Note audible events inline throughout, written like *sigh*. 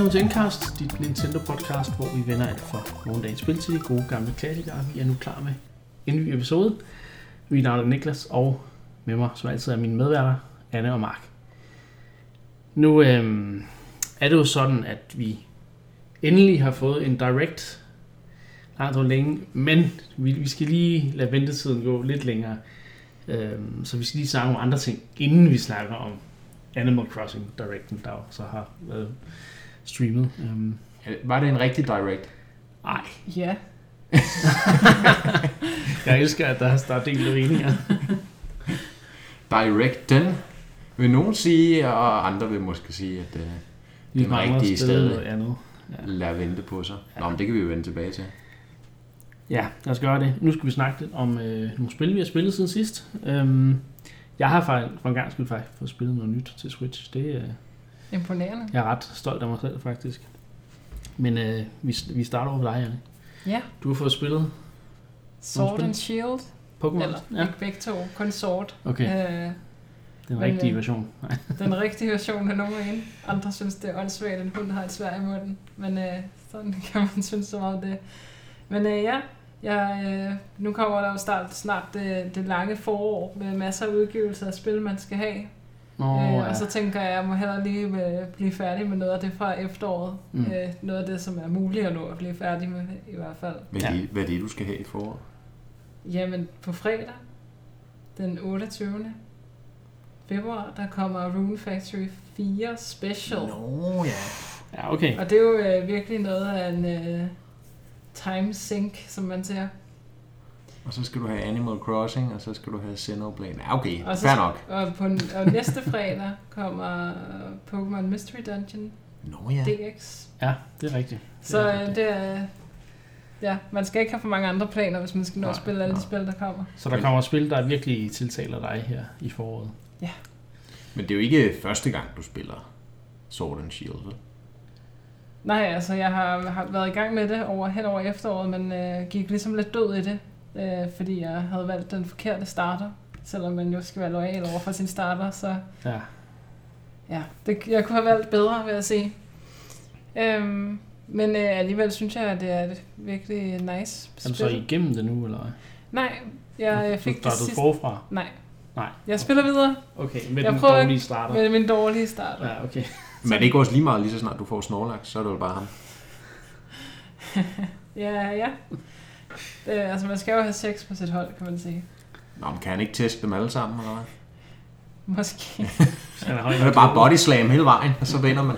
Velkommen til Endcast, dit Nintendo podcast, hvor vi vender alt for morgendagens spil til de gode gamle klassikere. Vi er nu klar med en ny episode. Vi er er Niklas, og med mig, som altid er mine medværter, Anne og Mark. Nu øhm, er det jo sådan, at vi endelig har fået en direct langt og længe, men vi, vi skal lige lade ventetiden gå lidt længere. Øhm, så vi skal lige snakke om andre ting, inden vi snakker om Animal Crossing Directen, der så har været streamet. Øhm, Var det en rigtig direct? ej, Ja. *laughs* jeg elsker, at der, er delt meninger. *laughs* Directen vil nogen sige, og andre vil måske sige, at uh, Vi Den rigtige sted. andet. lad vente på sig. Nå, men det kan vi jo vende tilbage til. Ja, lad os gøre det. Nu skal vi snakke lidt om øh, nogle spil, vi har spillet siden sidst. Øhm, jeg har for, for en gang skyld faktisk fået spillet noget nyt til Switch. Det, øh, Imponerende. jeg er ret stolt af mig selv, faktisk. Men øh, vi, vi starter over dig, Janne. Ja. Du har fået spillet Sword spil? and Shield. Pokémon. Eller Ja, ikke begge to, kun Sword. okay. Øh, Den men, rigtige øh, version. *laughs* Den rigtige version af nogen en. Andre synes, det er åndssvagt, at en hund har et svær i munden. Men øh, sådan *laughs* kan man synes så meget det. Men øh, ja, jeg, øh, nu kommer der jo snart, snart det, det lange forår med masser af udgivelser af spil, man skal have. Nå, øh, ja. Og så tænker jeg, at jeg må hellere lige øh, blive færdig med noget af det fra efteråret. Mm. Øh, noget af det, som er muligt at nå at blive færdig med i hvert fald. Hvad, Ja. ja. det, hvad er det, du skal have i foråret? Jamen, på fredag, den 28. februar, der kommer Rune Factory 4 Special. Nå, ja. Ja, okay. Og det er jo øh, virkelig noget af en øh, time sink, som man siger. Og så skal du have Animal Crossing, og så skal du have Xenoblade. Ja, okay. Og så- Fair nok. Og, på, og næste fredag kommer Pokémon Mystery Dungeon Nå ja. DX. Ja, det er rigtigt. Så er øh, rigtigt. det er... Ja, man skal ikke have for mange andre planer, hvis man skal nå at Nej, spille alle de nej. spil, der kommer. Så der kommer spil, der virkelig tiltaler dig her i foråret. Men det er jo ikke første gang, du spiller Sword and Shield, vel? Nej, altså jeg har, har været i gang med det over hen over efteråret, men øh, gik ligesom lidt død i det, øh, fordi jeg havde valgt den forkerte starter. Selvom man jo skal være lojal over for sin starter, så Ja. ja, det, jeg kunne have valgt bedre, vil jeg sige. Øhm, men øh, alligevel synes jeg, at det er et virkelig nice Er spil. du så igennem det nu, eller hvad? Nej, jeg øh, Så fik det startede sidste... forfra? Nej. Nej. Jeg spiller videre Okay, med Jeg den prøver dårlige starter. med min dårlige start. Ja, okay. *laughs* Men er det ikke også lige meget, lige så snart du får Snorlax, så er det jo bare ham. *laughs* Ja, ja. Det, altså, man skal jo have sex på sit hold, kan man sige. Nå, men kan han ikke teste dem alle sammen, eller hvad? Måske. *laughs* Er Så er det bare body slam hele vejen, og så vinder man.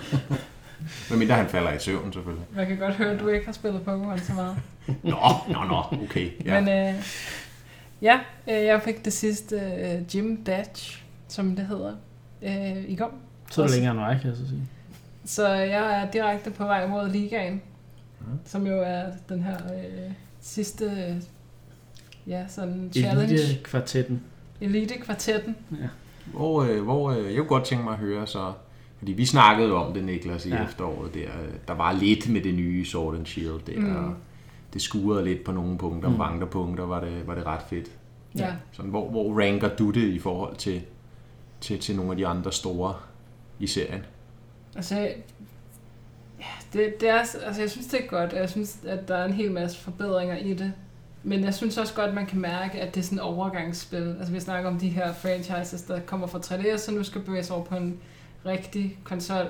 *laughs* Medmindre han falder i søvn, selvfølgelig. Man kan godt høre, at du ikke har spillet Pokémon så meget. *laughs* Nå, nå, nå, okay. Ja. Men øh, ja, øh, jeg fik det sidste øh, Gym Badge, som det hedder, øh, i går. Så er det længere end mig, kan jeg så sige. Så jeg er direkte på vej mod Ligaen, Mhm. som jo er den her øh, sidste ja, sådan challenge. Elite, Elite-kvartetten. Elite kvartetten. Hvor, øh, hvor øh, jeg kunne godt tænke mig at høre så, fordi vi snakkede jo om det, Niklas, i Ja. ja. efteråret der. Der var lidt med det nye Sword and Shield der, Mm. og det skurede lidt på nogle punkter, Mm. på andre punkter var det, var det ret fedt. Ja. Sådan, hvor, hvor ranker du det i forhold til, til, til nogle af de andre store i serien? Altså, ja, det, det er, altså jeg synes, det er godt, og jeg synes, at der er en hel masse forbedringer i det. Men jeg synes også godt, man kan mærke, at det er sådan et overgangsspil. Altså vi snakker om de her franchises, der kommer fra 3DS, og nu skal bevæge sig over på en rigtig konsol.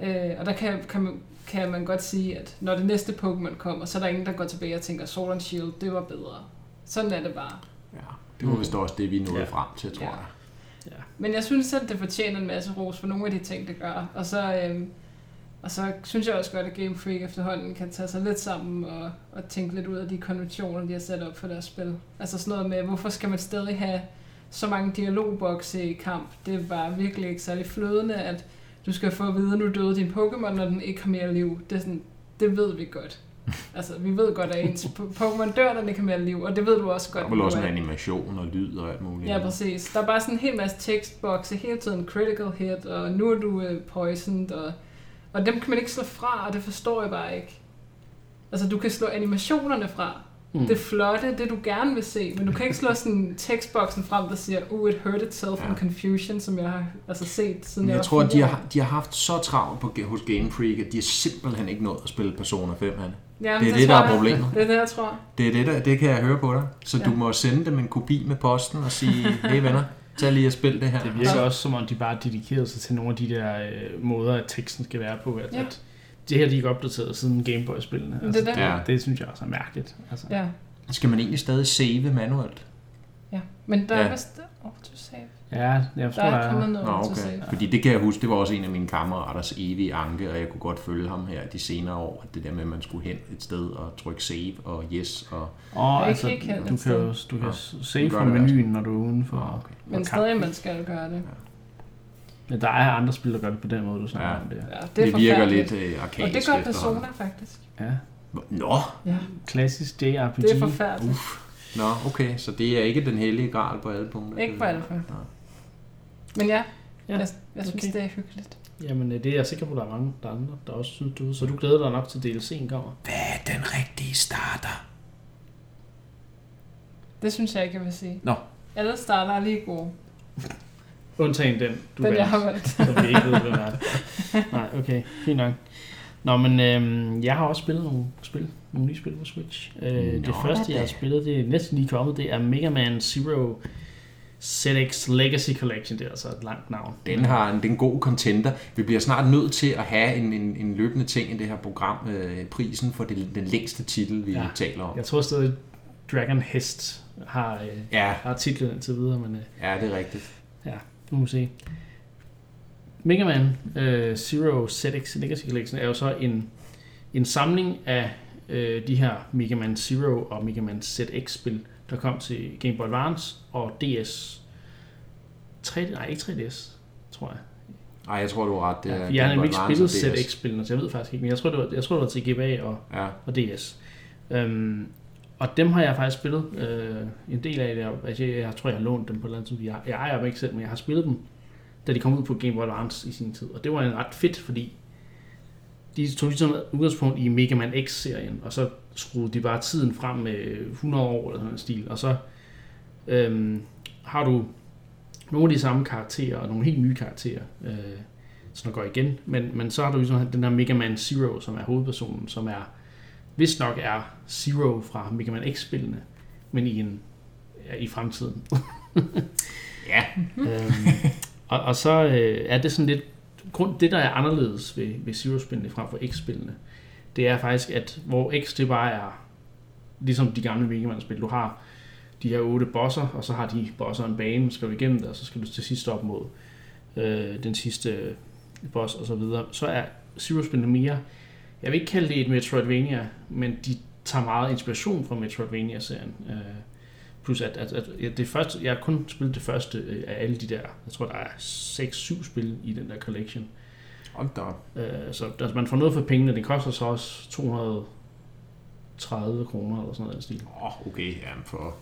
Øh, og der kan, kan, man, kan man godt sige, at når det næste Pokémon kommer, så er der ingen, der går tilbage og tænker, Sword and Shield, det var bedre. Sådan er det bare. Ja, det var vist også det, vi nåede Ja. ja. frem til, tror Ja. jeg. Men jeg synes, at det fortjener en masse ros for nogle af de ting, det gør. Og så, øhm, og så synes jeg også godt, at Game Freak efterhånden kan tage sig lidt sammen og, og tænke lidt ud af de konventioner, de har sat op for deres spil. Altså sådan noget med, hvorfor skal man stadig have så mange dialogbokse i kamp? Det er bare virkelig ikke særlig flødende, at du skal få at vide, at nu døde din Pokémon, når den ikke har mere liv. Det, er sådan, det ved vi godt. *laughs* Altså, vi ved godt, at ens Pokémon dør, når den ikke har mere liv, og det ved du også godt. Der var vel også en er- animation og lyd og alt muligt. Ja, præcis. Der er bare sådan en hel masse tekstbokse hele tiden. Critical hit, og nu er du uh, poisoned, og, og dem kan man ikke slå fra, og det forstår jeg bare ikke. Altså, du kan slå animationerne fra, mm. det flotte, det du gerne vil se, men du kan ikke slå sådan tekstboksen frem, der siger, oh, it hurt itself ja. in confusion, som jeg har altså set siden Men jeg, jeg tror, at de har, de har haft så travlt på, hos Game Freak, at de har simpelthen ikke nået at spille Persona 5, han. år. Jamen, det er det, tror der er problemet. Det er det, jeg tror. Det er det, der, det kan jeg høre på dig. Så Ja. du må sende dem en kopi med posten og sige, hey venner, tag lige og spil det her. Det virker også, som om de bare dedikerede sig til nogle af de der øh, måder, at teksten skal være på. At, Ja. ja. at det her, de er ikke opdateret siden Gameboy-spillene. Men det er det. Ja. det synes jeg også er mærkeligt. Altså. Ja, Skal man egentlig stadig save manuelt? ja. Men der Ja. er vist. Ja, jeg Der tror, er der kommet er... noget Nå, okay. Fordi det kan jeg huske, det var også en af mine kammeraters evige anke, og jeg kunne godt følge ham her de senere år, at det der med, at man skulle hen et sted og trykke save og yes og... Åh, Jeg altså, ikke helt du kan sted. du kan Nå, save fra menuen, når du er uden for... Ah, okay. Men stadig, man skal gøre det. Men der er andre spil, der gør det på den måde, du snakker Ja. om det. Ja, det, Det, er det virker lidt øh, Og arkadisk det gør. Persona faktisk. Ja, Nå, Ja, klassisk JRPG. det er forfærdeligt. Nå, okay, så det er ikke den hellige gral på alle punkter. Ikke på alle punkter. Men ja, Ja, jeg, jeg synes, okay. det er hyggeligt. Jamen, øh, det er jeg sikker på, at der er mange der, er andre, der også synes, du. Så du glæder dig nok til DLC'en kommer? Hvad er den rigtige starter? Det synes jeg ikke, jeg vil sige. Nå. Alle starter er lige gode. Undtagen den, du Den, jeg valgte, har valgt. som vi ikke ved, hvem er. Nej, okay, fint nok. Nå, men øhm, jeg har også spillet nogle spil, nogle nye spil på Switch. Øh, det Nå, første, jeg har spillet, det er næsten lige kommet, det er Mega Man Zero ZX Legacy Collection. Det er altså et langt navn. Den har en, det er en god contender. Vi bliver snart nødt til at have en, en, en løbende ting i det her program. Øh, prisen for det, den længste titel, vi Ja. ja. taler om. Jeg tror stadig, Dragon Hest har, øh, Ja, har titlen indtil videre, men øh, ja, det er rigtigt. nu må vi se. Mega Man øh, Zero ZX Legacy Collection er jo så en, en samling af øh, de her Mega Man Zero og Mega Man ZX-spil, der kom til Game Boy Advance og DS. 3, nej, ikke 3DS, tror jeg. Ej, jeg tror, du har ret. Det Ja, er for jeg har nemlig ikke spillet. ZX-spillene, så jeg ved faktisk ikke, men jeg tror, det var, jeg tror, det var til GBA og, Ja, og DS. Øhm, og dem har jeg faktisk spillet øh, en del af det. Altså, jeg, jeg tror, jeg har lånt dem på et eller andet tidspunkt. Jeg, jeg ejer dem ikke selv, men jeg har spillet dem, da de kom ud på Game Boy Advance i sin tid. Og det var en ret fedt, fordi de tog ligesom udgangspunkt i Mega Man X-serien, og så skruede de bare tiden frem med 100 år eller sådan en stil. Og så øhm, har du nogle af de samme karakterer, og nogle helt nye karakterer, øh, som går igen. Men, men så har du ligesom den der Mega Man Zero, som er hovedpersonen, som er hvis nok er Zero fra Mega Man X-spillene, men i en ja, i fremtiden. ja. *laughs* øhm, og, og så øh, er det sådan lidt grund, det der er anderledes ved, ved Zero-spillene frem for X-spillene, det er faktisk, at hvor X det bare er ligesom de gamle Mega Man-spil, du har de her otte bosser, og så har de bosser en bane, skal du igennem det, og så skal du til sidst op mod øh, den sidste boss og så videre. Så er Zero-spillene mere, jeg vil ikke kalde det et Metroidvania, men de tager meget inspiration fra Metroidvania-serien. Øh, plus at, at, at, det første, jeg har kun spillet det første øh, af alle de der, jeg tror der er 6-7 spil i den der collection. Hold da. Øh, så altså, man får noget for pengene, det koster så også 230 kroner eller sådan noget stil. Åh, oh, okay, ja, for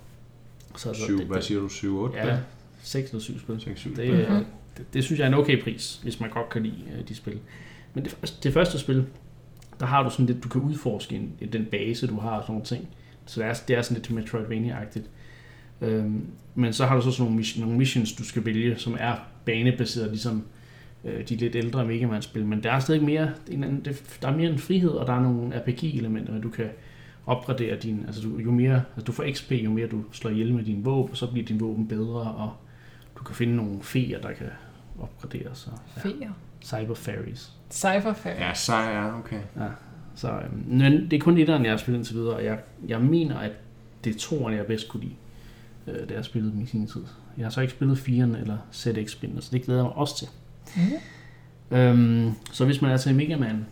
Så, altså, syv, det, hvad siger du, 7, 8? Ja, 6 eller 7 spil. 6, 7. Det, øh, det, det synes jeg er en okay pris, hvis man godt kan lide øh, de spil. Men det, første- det første spil, der har du sådan lidt, du kan udforske en, den base, du har og sådan nogle ting. Så det er, det er sådan lidt Metroidvania-agtigt. Øhm, men så har du så sådan nogle, nogle missions, du skal vælge, som er banebaseret, ligesom øh, de lidt ældre Mega Man-spil. Men der er stadig mere, en, anden- der er mere en frihed, og der er nogle RPG-elementer, du kan opgradere din, altså du, jo mere, altså du får XP, jo mere du slår ihjel med din våben, så bliver din våben bedre, og du kan finde nogle feer, der kan opgraderes. Og, ja, Feer. cyber fairies. Cypher Fair. Ja, så er okay. Så, øhm, men det er kun etteren, jeg har spillet indtil videre, og jeg, jeg mener, at det er toeren, jeg bedst kunne lide, øh, da jeg spillede dem i sin tid. Jeg har så ikke spillet 4'eren eller ZX-spillene, så det glæder jeg mig også til. Mm. Øhm, så hvis man er til Mega Man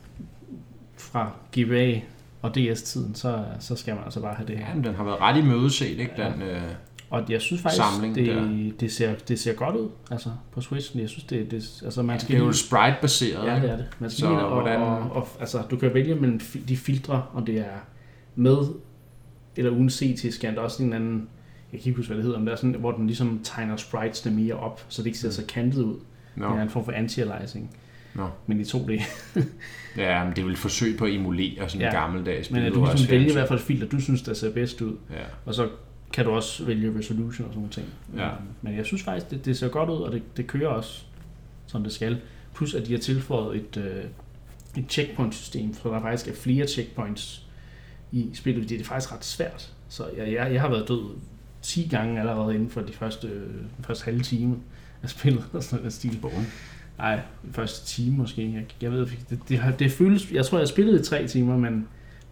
fra GBA og DS-tiden, så, så skal man altså bare have det her. Ja, men den har været ret i mødeset, ikke? Ja. Den, øh, Og jeg synes faktisk, Samling der. det, det, ser, det ser godt ud altså, på Switch. Jeg synes, det, det altså, man det skal er jo sprite-baseret, Ja, det er det. Man skal Så lige ind og, hvordan- og, og, altså, du kan vælge mellem de filtre, om det er med eller uden CT-scan. Der er også en anden, jeg kan ikke huske, hvad det hedder, men der er sådan, hvor den ligesom tegner spritesne mere op, så det ikke ser så kantet ud. Nå. Det er en form for anti-aliasing. Nå. men i 2D. *laughs* Ja, men det er vel et forsøg på at emulere sådan en Ja, gammeldags Men at billede du og ligesom vælger i hvert fald et filter, du synes, der ser bedst ud. Ja. Og så kan du også vælge resolution og sådan nogle ting. Ja. Men jeg synes faktisk, det, det ser godt ud, og det, det kører også, som det skal. Plus, at de har tilføjet et, øh, et checkpoint-system, for der faktisk er flere checkpoints i spillet, fordi det er faktisk ret svært. Så jeg, jeg, jeg har været død 10 gange allerede inden for de første, øh, første halve time af spillet, og sådan noget stil. Boom. Nej, første time måske. Jeg, jeg ved ikke. Det, det, har, det føles... Jeg tror, jeg spillede i tre timer, men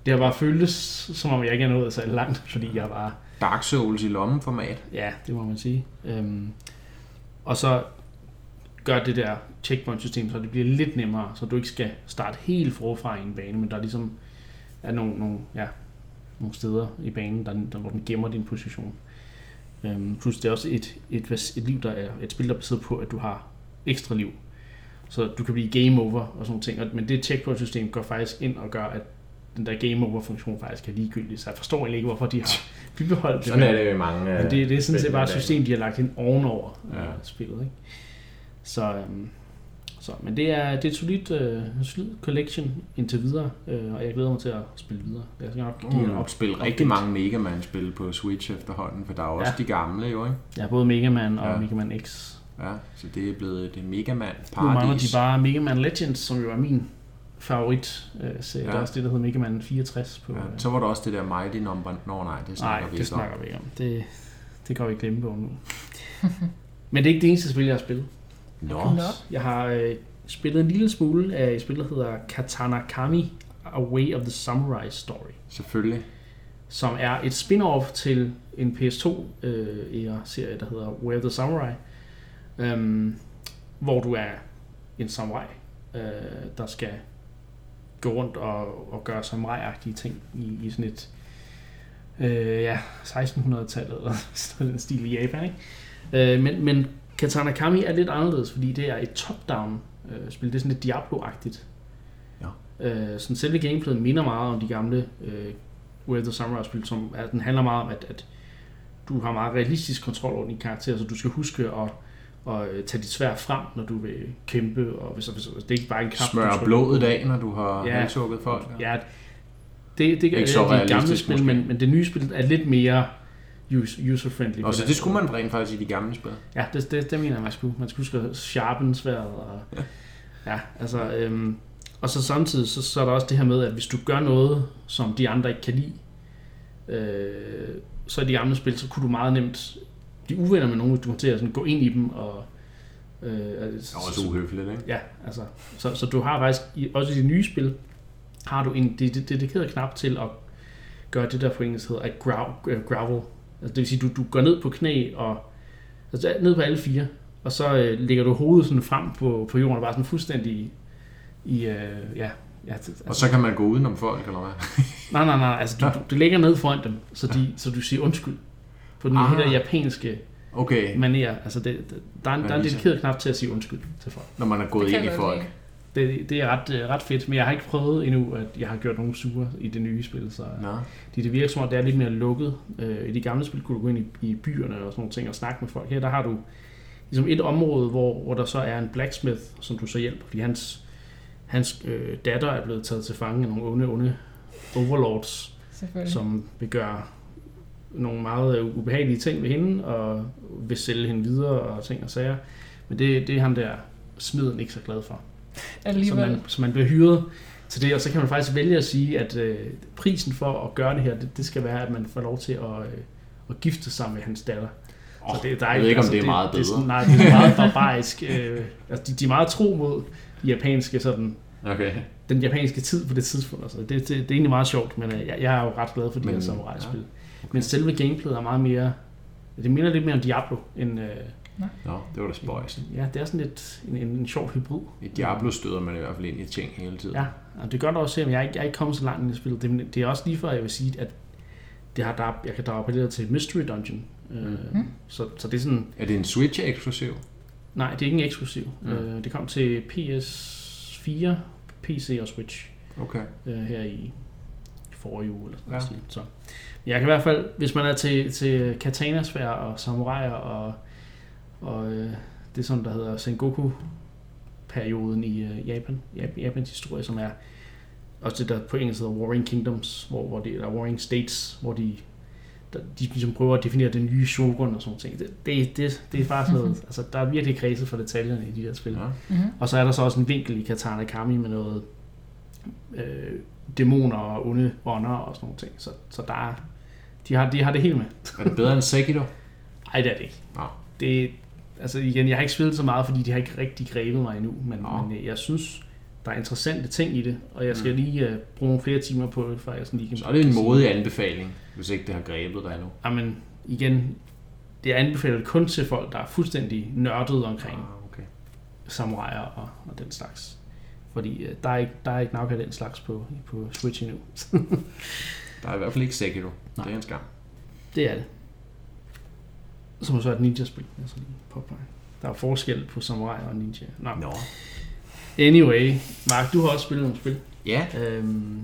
det har bare føltes, som om jeg ikke er nået så langt, fordi jeg bare... Dark Souls i lommeformat. Ja, det må man sige. Øhm, og så gør det der checkpoint-system, så det bliver lidt nemmere, så du ikke skal starte helt forfra i en bane, men der er ligesom er nogle, nogle, ja, nogle steder i banen, der, der, hvor den gemmer din position. Øhm, plus det er også et, et, et, liv, der er et spil, der er baseret på, at du har ekstra liv. Så du kan blive game over og sådan nogle ting. Men det checkpoint-system går faktisk ind og gør, at den der game over-funktion faktisk er ligegyldig. Så jeg forstår egentlig ikke, hvorfor de har *laughs* bibeholdt det. Sådan er det jo mange Men det, det er sådan set bare et system, de har lagt ind ovenover ja. spillet. Ikke? Så, øhm, så, men det er, det er et solidt, øh, solid collection indtil videre, øh, og jeg glæder mig til at spille videre. Jeg skal nok give Mm, en op. spille rigtig mange Mega Man-spil på Switch efterhånden, for der er jo også Ja. de gamle jo, ikke? Har både Mega Man og Ja. Mega Man X. Ja, så det er blevet et Mega Man Nu mangler de paradis. bare Mega Man Legends, som jo er min favorit. Øh, så ja. Der Ja. er også det, der hedder Mega Man 64 på. Ja, øh, så var der også det der Mighty Number... Nå nej, det snakker Nej, vi det ikke om. snakker vi ikke om. Det, det kan vi glemme på nu. *laughs* Men det er ikke det eneste spil, jeg har spillet. Nå. Jeg har øh, spillet en lille smule af et spil, der hedder Katana Kami A Way of the Samurai Story, selvfølgelig. som er et spin-off til en PS2-serie, der hedder Way of the Samurai, øhm, hvor du er en samurai, øh, der skal gå rundt og, og gøre samurai-agtige ting i, i sådan et øh, ja, 1600-tallet eller *laughs* sådan en stil i Japan. Ikke? Øh, men, men Katana Kami er lidt anderledes, fordi det er et top-down øh, spil. Det er sådan lidt Diablo-agtigt. Ja. Øh, sådan selve gameplayet minder meget om de gamle øh, Way of the Samurai-spil, som er, den handler meget om, at, at du har meget realistisk kontrol over din karakter, så du skal huske at, at øh, tage dit svær frem, når du vil kæmpe, og hvis, hvis, hvis det er ikke bare en kamp, du Smør trykker blodet af, når du har Ja. ja. halshugget folk. Ja, det, det gør Ikke så de gamle spil, måske. men, men det nye spil er lidt mere user-friendly. Og så det skulle man rent faktisk i de gamle spil. Ja, det, det, det mener jeg, man skulle. Man skulle at sharpen sværet. Og, ja, altså, øhm, og så samtidig, så, så er der også det her med, at hvis du gør noget, som de andre ikke kan lide, øh, så i de gamle spil, så kunne du meget nemt blive uvenner med nogen, hvis du kommer til at sådan, gå ind i dem og... Øh, Det er også uhøfligt, ikke? Ja, altså, så, så du har faktisk, også i de nye spil, har du en ded- dedikeret knap til at gøre det der på engelsk hedder at grow, øh, grovel. Altså, det vil sige, du, du går ned på knæ og altså, ned på alle fire, og så øh, lægger du hovedet sådan frem på, på jorden, og bare sådan fuldstændig i, øh, ja, ja, altså, Og så kan man gå udenom folk, eller hvad? *laughs* nej, nej, nej, altså du, du, du lægger ned foran dem, så, de, så du siger undskyld på den Ah. her japanske Okay, manér. Altså, det, der, er en, der er en dedikeret knap til at sige undskyld til folk. når man er gået ind i folk. Det, det er ret, øh, ret fedt, men jeg har ikke prøvet endnu, at jeg har gjort nogen sure i det nye spil, så Nå. de, det virker som om, det er lidt mere lukket. Øh, I de gamle spil kunne du gå ind i, i byerne og sådan nogle ting og snakke med folk. Her der har du ligesom et område, hvor, hvor der så er en blacksmith, som du så hjælper, fordi hans, hans øh, datter er blevet taget til fange af nogle onde, onde overlords, som vil gøre nogle meget øh, ubehagelige ting ved hende, og vil sælge hende videre og ting og sager. Men det, det er ham der smeden ikke så glad for. Så Alligevel. man, så man bliver hyret til det, og så kan man faktisk vælge at sige, at øh, prisen for at gøre det her, det, det skal være, at man får lov til at, øh, at gifte sig med hans datter. Oh, så det, der er jeg ved ikke, om altså, det er meget Det er sådan, bedre. nej, det er meget *laughs* barbarisk. Øh, altså, de, de er meget tro mod de japanske, sådan, Okay. den japanske tid på det tidspunkt. Altså. Det, det, det, er egentlig meget sjovt, men øh, jeg, jeg er jo ret glad for de Men, her samurai-spil. ja, Men selve gameplayet er meget mere... Det minder lidt mere om Diablo, end... Øh, Nå, det var da spøjs. ja, det er sådan lidt en, en, en sjov hybrid. I Diablo støder man i hvert fald ind i ting hele tiden. Ja, og det gør det også, selvom jeg er ikke, jeg er ikke kommet så langt i det spil. Det, det er også lige før, jeg vil sige, at det har der, jeg kan drage på det der til Mystery Dungeon. Øh, Mhm. så, så det er sådan, Er det en Switch-eksklusiv? nej, det er ikke en eksklusiv. Mm. Øh, det kom til PS4, PC og Switch Okay. øh, her i forrige uge. Eller sådan Ja. noget. Så jeg kan i hvert fald, hvis man er til, til katanasvær og samuraier og, og øh, det som der hedder Sengoku perioden i øh, Japan, Jap- Japans historie, som er også det der på engelsk hedder Warring Kingdoms, hvor, hvor det er Warring States, hvor de der, de ligesom prøver at definere den nye shogun og sådan noget ting. Det, det, det, det er bare sådan noget, altså der er virkelig kredset for detaljerne i de der spil. Ja. Mm-hmm. Og så er der så også en vinkel i Katana Kami med noget øh, dæmoner og onde ånder og sådan nogle ting. Så, så der er, de har, de har det helt med. Er det bedre end Sekiro? Nej, det er det ikke. Nå. Det, altså igen, jeg har ikke spillet så meget, fordi de har ikke rigtig grebet mig endnu, men, Nå. men øh, jeg synes, der er interessante ting i det, og jeg skal Mm. lige uh, bruge nogle flere timer på det, før jeg sådan lige kan... Så er det en modig anbefaling, hvis ikke det har grebet dig endnu. Jamen, igen, det er anbefalet kun til folk, der er fuldstændig nørdet omkring Ah, okay. samuraier og, og den slags. Fordi uh, der, er ikke, der er ikke nok af den slags på, på Switch endnu. *laughs* Der er i hvert fald ikke Sekiro. Nej. Det er en skam. Det er det. Som så er et ninja-spil. Altså lige påpege. Der er forskel på samurai og ninja. Nå. Nå. Anyway, Mark, du har også spillet nogle spil. Ja, Øhm,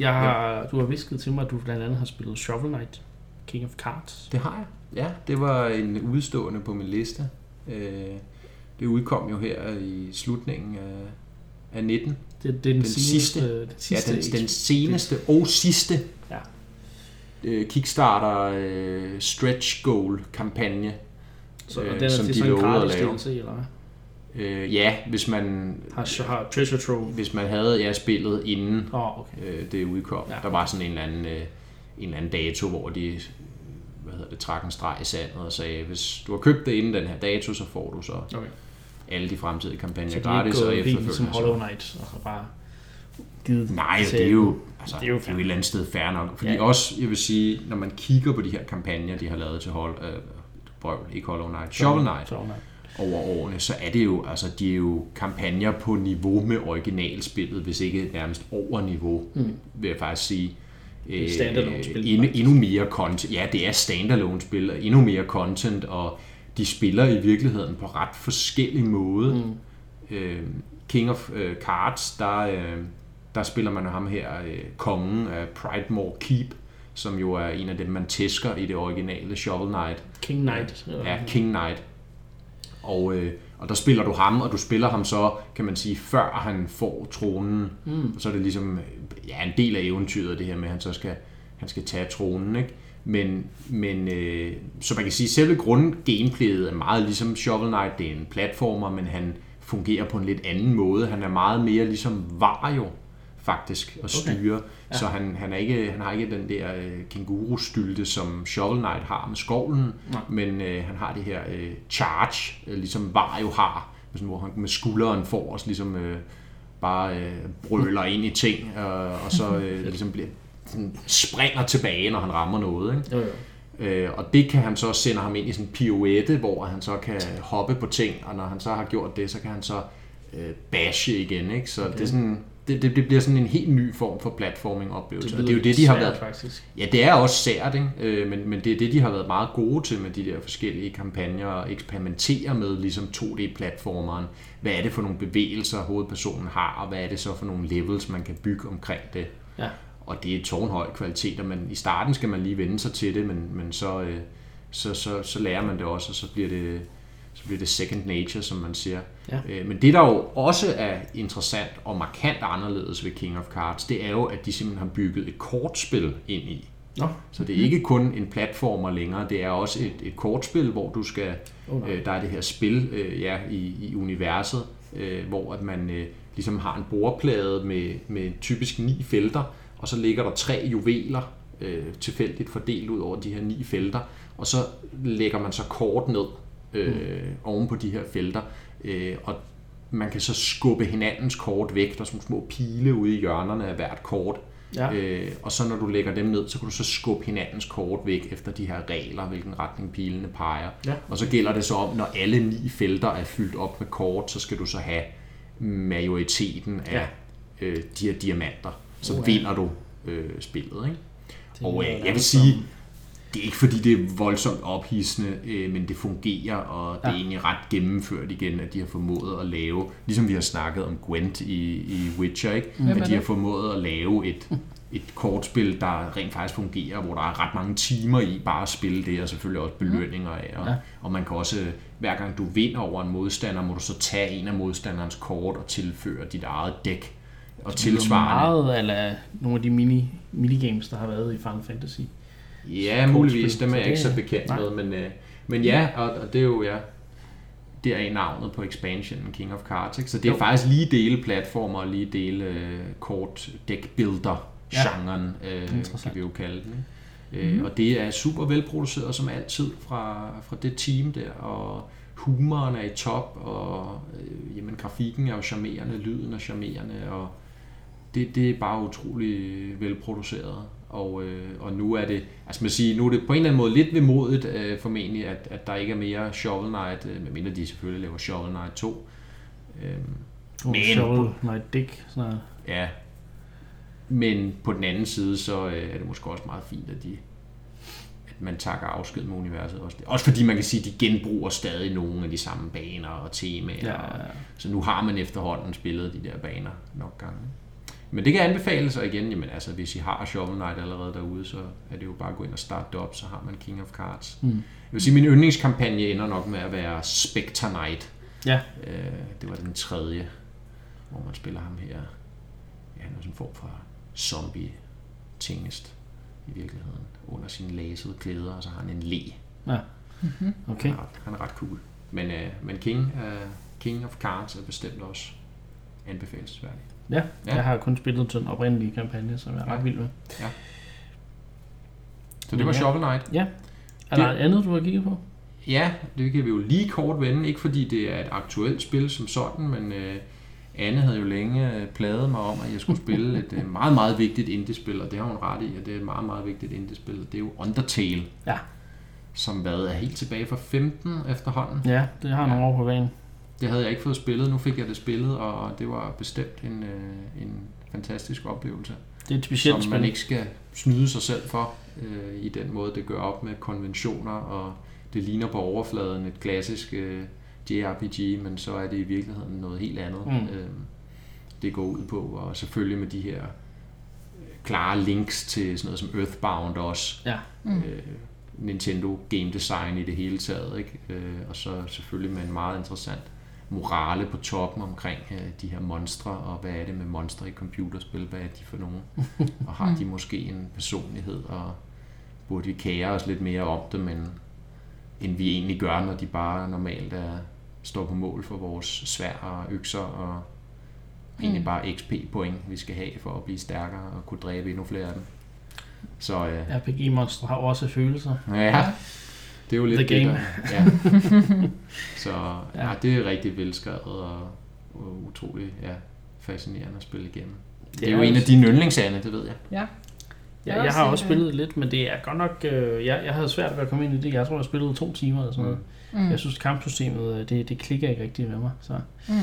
jeg har, Du har visket til mig, at du blandt andet har spillet Shovel Knight, King of Cards. det har jeg. Ja, det var en udstående på min liste. Øh, Det udkom jo her i slutningen af, af 19. Det, det er den, Den seneste, sidste. Den Ja, sidste den, den seneste og sidste Ja. Øh, Kickstarter øh, stretch goal kampagne. så, og øh, den er, som det er de sådan en at gratis lave. DLC, eller hvad? Øh, ja, hvis man, Har, har Treasure Trove. hvis man havde ja, spillet inden oh, okay. øh, det udkom. Ja. Der var sådan en eller anden, øh, en eller anden dato, hvor de hvad hedder det, trak en streg i sandet og sagde, hvis du har købt det inden den her dato, så får du så okay. alle de fremtidige kampagner Så er gratis ikke og gået helt som efterfølgende. Hollow så- Knight, og så bare givet Nej, til- det er jo, altså, det er jo det er jo et eller andet sted fair nok. Fordi Ja. også, jeg vil sige, når man kigger på de her kampagner, de har lavet til hold, øh, brøv, ikke Hollow Knight, Shovel Knight, Shovel Knight. over årene, så er det jo, altså, de er jo kampagner på niveau med originalspillet, hvis ikke nærmest over niveau, Mm. vil jeg faktisk sige. er standalone-spil, endnu, endnu mere content. Ja, det er standalone-spil, og endnu mere content, og de spiller i virkeligheden på ret forskellig måde. Mm. Øh, King of øh, Cards, der, øh, der spiller man ham her, øh, kongen af Pridemore Keep, som jo er en af dem, man tæsker i det originale Shovel Knight. King Knight. Ja, hvad? King Knight. Og, øh, og der spiller du ham, og du spiller ham så, kan man sige, før han får tronen. Mm. Og så er det ligesom øh, ja, en del af eventyret, det her med, at han så skal, han skal tage tronen. Ikke? Men, men øh, så man kan sige, at selve grundgameplayet er meget ligesom Shovel Knight. Det er en platformer, men han fungerer på en lidt anden måde. Han er meget mere ligesom Wario faktisk at styre. Okay. Ja. Så han, han, er ikke, han har ikke den der øh, kænguru-stylte, som Shovel Knight har med skovlen, Nej. men øh, han har det her øh, charge, øh, ligesom Wario har, sådan, hvor han med skulderen forrest ligesom øh, bare øh, brøler ind i ting, øh, og så *laughs* øh, ligesom bliver, sådan, springer tilbage, når han rammer noget. Ikke? Jo, jo. Øh, og det kan han så sende ham ind i sådan en pirouette, hvor han så kan hoppe på ting, og når han så har gjort det, så kan han så øh, bashe igen. Ikke? Så okay. det, er sådan, det, det, det bliver sådan en helt ny form for platforming-oplevelse. Det, det er jo det, de har svært, været faktisk. Ja, det er også sært, ikke? Øh, men, men det er det, de har været meget gode til med de der forskellige kampagner og eksperimentere med ligesom 2D-platformeren. Hvad er det for nogle bevægelser, hovedpersonen har, og hvad er det så for nogle levels, man kan bygge omkring det. Ja. Og det er tårnhøj kvalitet, men i starten skal man lige vende sig til det, men, men så, øh, så, så, så lærer man det også, og så bliver det, bliver det second nature, som man siger. Ja. Øh, Men det, der jo også er interessant og markant anderledes ved King of Cards, det er jo, at de simpelthen har bygget et kortspil ind i. Nå. Så det er ikke kun en platformer længere, det er også et, et kortspil, hvor du skal, Oh, nej. øh, der er det her spil øh, ja, i, i universet, øh, hvor at man øh, ligesom har en bordplade med, med typisk ni felter, og så ligger der tre juveler øh, tilfældigt fordelt ud over de her ni felter, og så lægger man så kort ned øh, mm. oven på de her felter, øh, og man kan så skubbe hinandens kort væk. Der er sådan små pile ude i hjørnerne af hvert kort. Ja. Øh, og så når du lægger dem ned, så kan du så skubbe hinandens kort væk efter de her regler, hvilken retning pilene peger. Ja. Og så gælder det så om, når alle ni felter er fyldt op med kort, så skal du så have majoriteten af Ja. øh, de her diamanter. Så Uh, vinder du øh, spillet. Ikke? Det Og øh, jeg vil sige, det er ikke fordi, det er voldsomt ophidsende, øh, men det fungerer, og det Ja. er egentlig ret gennemført igen, at de har formået at lave, ligesom vi har snakket om Gwent i, i Witcher, ikke? Er at de har det? formået at lave et, et kortspil, der rent faktisk fungerer, hvor der er ret mange timer i bare at spille det, og selvfølgelig også belønninger af. Og, Ja. og man kan også, hver gang du vinder over en modstander, må du så tage en af modstanderens kort og tilføre dit eget dæk. Og tilsvarende. Meget eller nogle af de mini, minigames, der har været i Final Fantasy. Ja, muligvis. Dem er jeg ikke så bekendt nej. med, men, øh, men ja, og, og det er jo, ja, der er navnet på expansionen King of Cards, ikke? Så det er Jo. faktisk lige dele platformer og lige dele øh, kort deck builder genren, øh, kan vi jo kalde den. ikke? Øh, og det er super velproduceret som altid fra, fra det team der, og humoren er i top, og øh, jamen, grafikken er jo charmerende, lyden er charmerende, og det, det er bare utrolig velproduceret. Og, øh, og nu er det, altså man siger, nu er det på en eller anden måde lidt vemodigt øh, formentlig, at, at der ikke er mere Shovel Knight, øh, medmindre de selvfølgelig laver Shovel Knight 2. Øhm, Men, Men- Shovel Knight Dick. Sådan noget. ja, men på den anden side, så øh, er det måske også meget fint, at de at man takker afsked med universet også. Også fordi man kan sige, at de genbruger stadig nogle af de samme baner og temaer. Ja, og, så nu har man efterhånden spillet de der baner nok gange. Men det kan anbefales, og igen, jamen, altså, hvis I har Shovel Knight allerede derude, så er det jo bare at gå ind og starte det op, så har man King of Cards. Mm. Jeg vil sige, min yndlingskampagne ender nok med at være Spectre Knight. Ja. Øh, det var den tredje, hvor man spiller ham her. Ja, han er sådan en form for zombie tingest i virkeligheden. Under sine lasede klæder, og så har han en le. Ja. Okay. Han, er, ret- han er ret cool. Men, øh, men King, øh, King of Cards er bestemt også anbefalesværdig. Ja, Ja. jeg har kun spillet til den oprindelige kampagne, som jeg er Ja. ret vild med. Så det var ja. Shovel Knight. Er Det- der andet, du har kigget på? Ja, det kan vi jo lige kort vende. Ikke fordi det er et aktuelt spil som sådan, men øh, Anne havde jo længe øh, pladet mig om, at jeg skulle spille et øh, meget, meget vigtigt indie-spil, og det har hun ret i, at det er et meget, meget vigtigt indie-spil. og Det er jo Undertale. Ja. Som hvad er helt tilbage fra 15 efterhånden. Ja, det har nogle Ja. år på vejen. Det havde jeg ikke fået spillet, nu fik jeg det spillet, og det var bestemt en, øh, en fantastisk oplevelse. Det er et specielt som spil. man ikke skal snyde sig selv for øh, i den måde, det gør op med konventioner, og det ligner på overfladen et klassisk øh, JRPG, men så er det i virkeligheden noget helt andet, Mm. øh, det går ud på, og selvfølgelig med de her øh, klare links til sådan noget som Earthbound også, Ja. Mm. øh, Nintendo game design i det hele taget, ikke? Øh, og så selvfølgelig med en meget interessant morale på toppen omkring øh, de her monstre, og hvad er det med monstre i computerspil, hvad er de for nogen, *laughs* og har de måske en personlighed, og burde vi kære os lidt mere om dem, end, end vi egentlig gør, når de bare normalt er, står på mål for vores svær og økser, og egentlig Mm. bare XP-point, vi skal have for at blive stærkere og kunne dræbe endnu flere af dem. Så øh, RPG-monstre har også følelser. Ja, det er jo lidt The game. Det, der, ja. *laughs* Så ja. Det er rigtig velskrevet og, og utrolig ja, fascinerende at spille igennem. Det, det er jo en af dine yndlingsande, det ved jeg. Ja. Ja, Jeg jeg har også set spillet lidt, men det er godt nok... Øh, jeg, jeg havde svært ved at komme ind i det. Jeg tror, jeg spillede to timer eller sådan noget. Mm. Jeg synes, kampsystemet, øh, det, det klikker ikke rigtigt med mig. Så, Mm.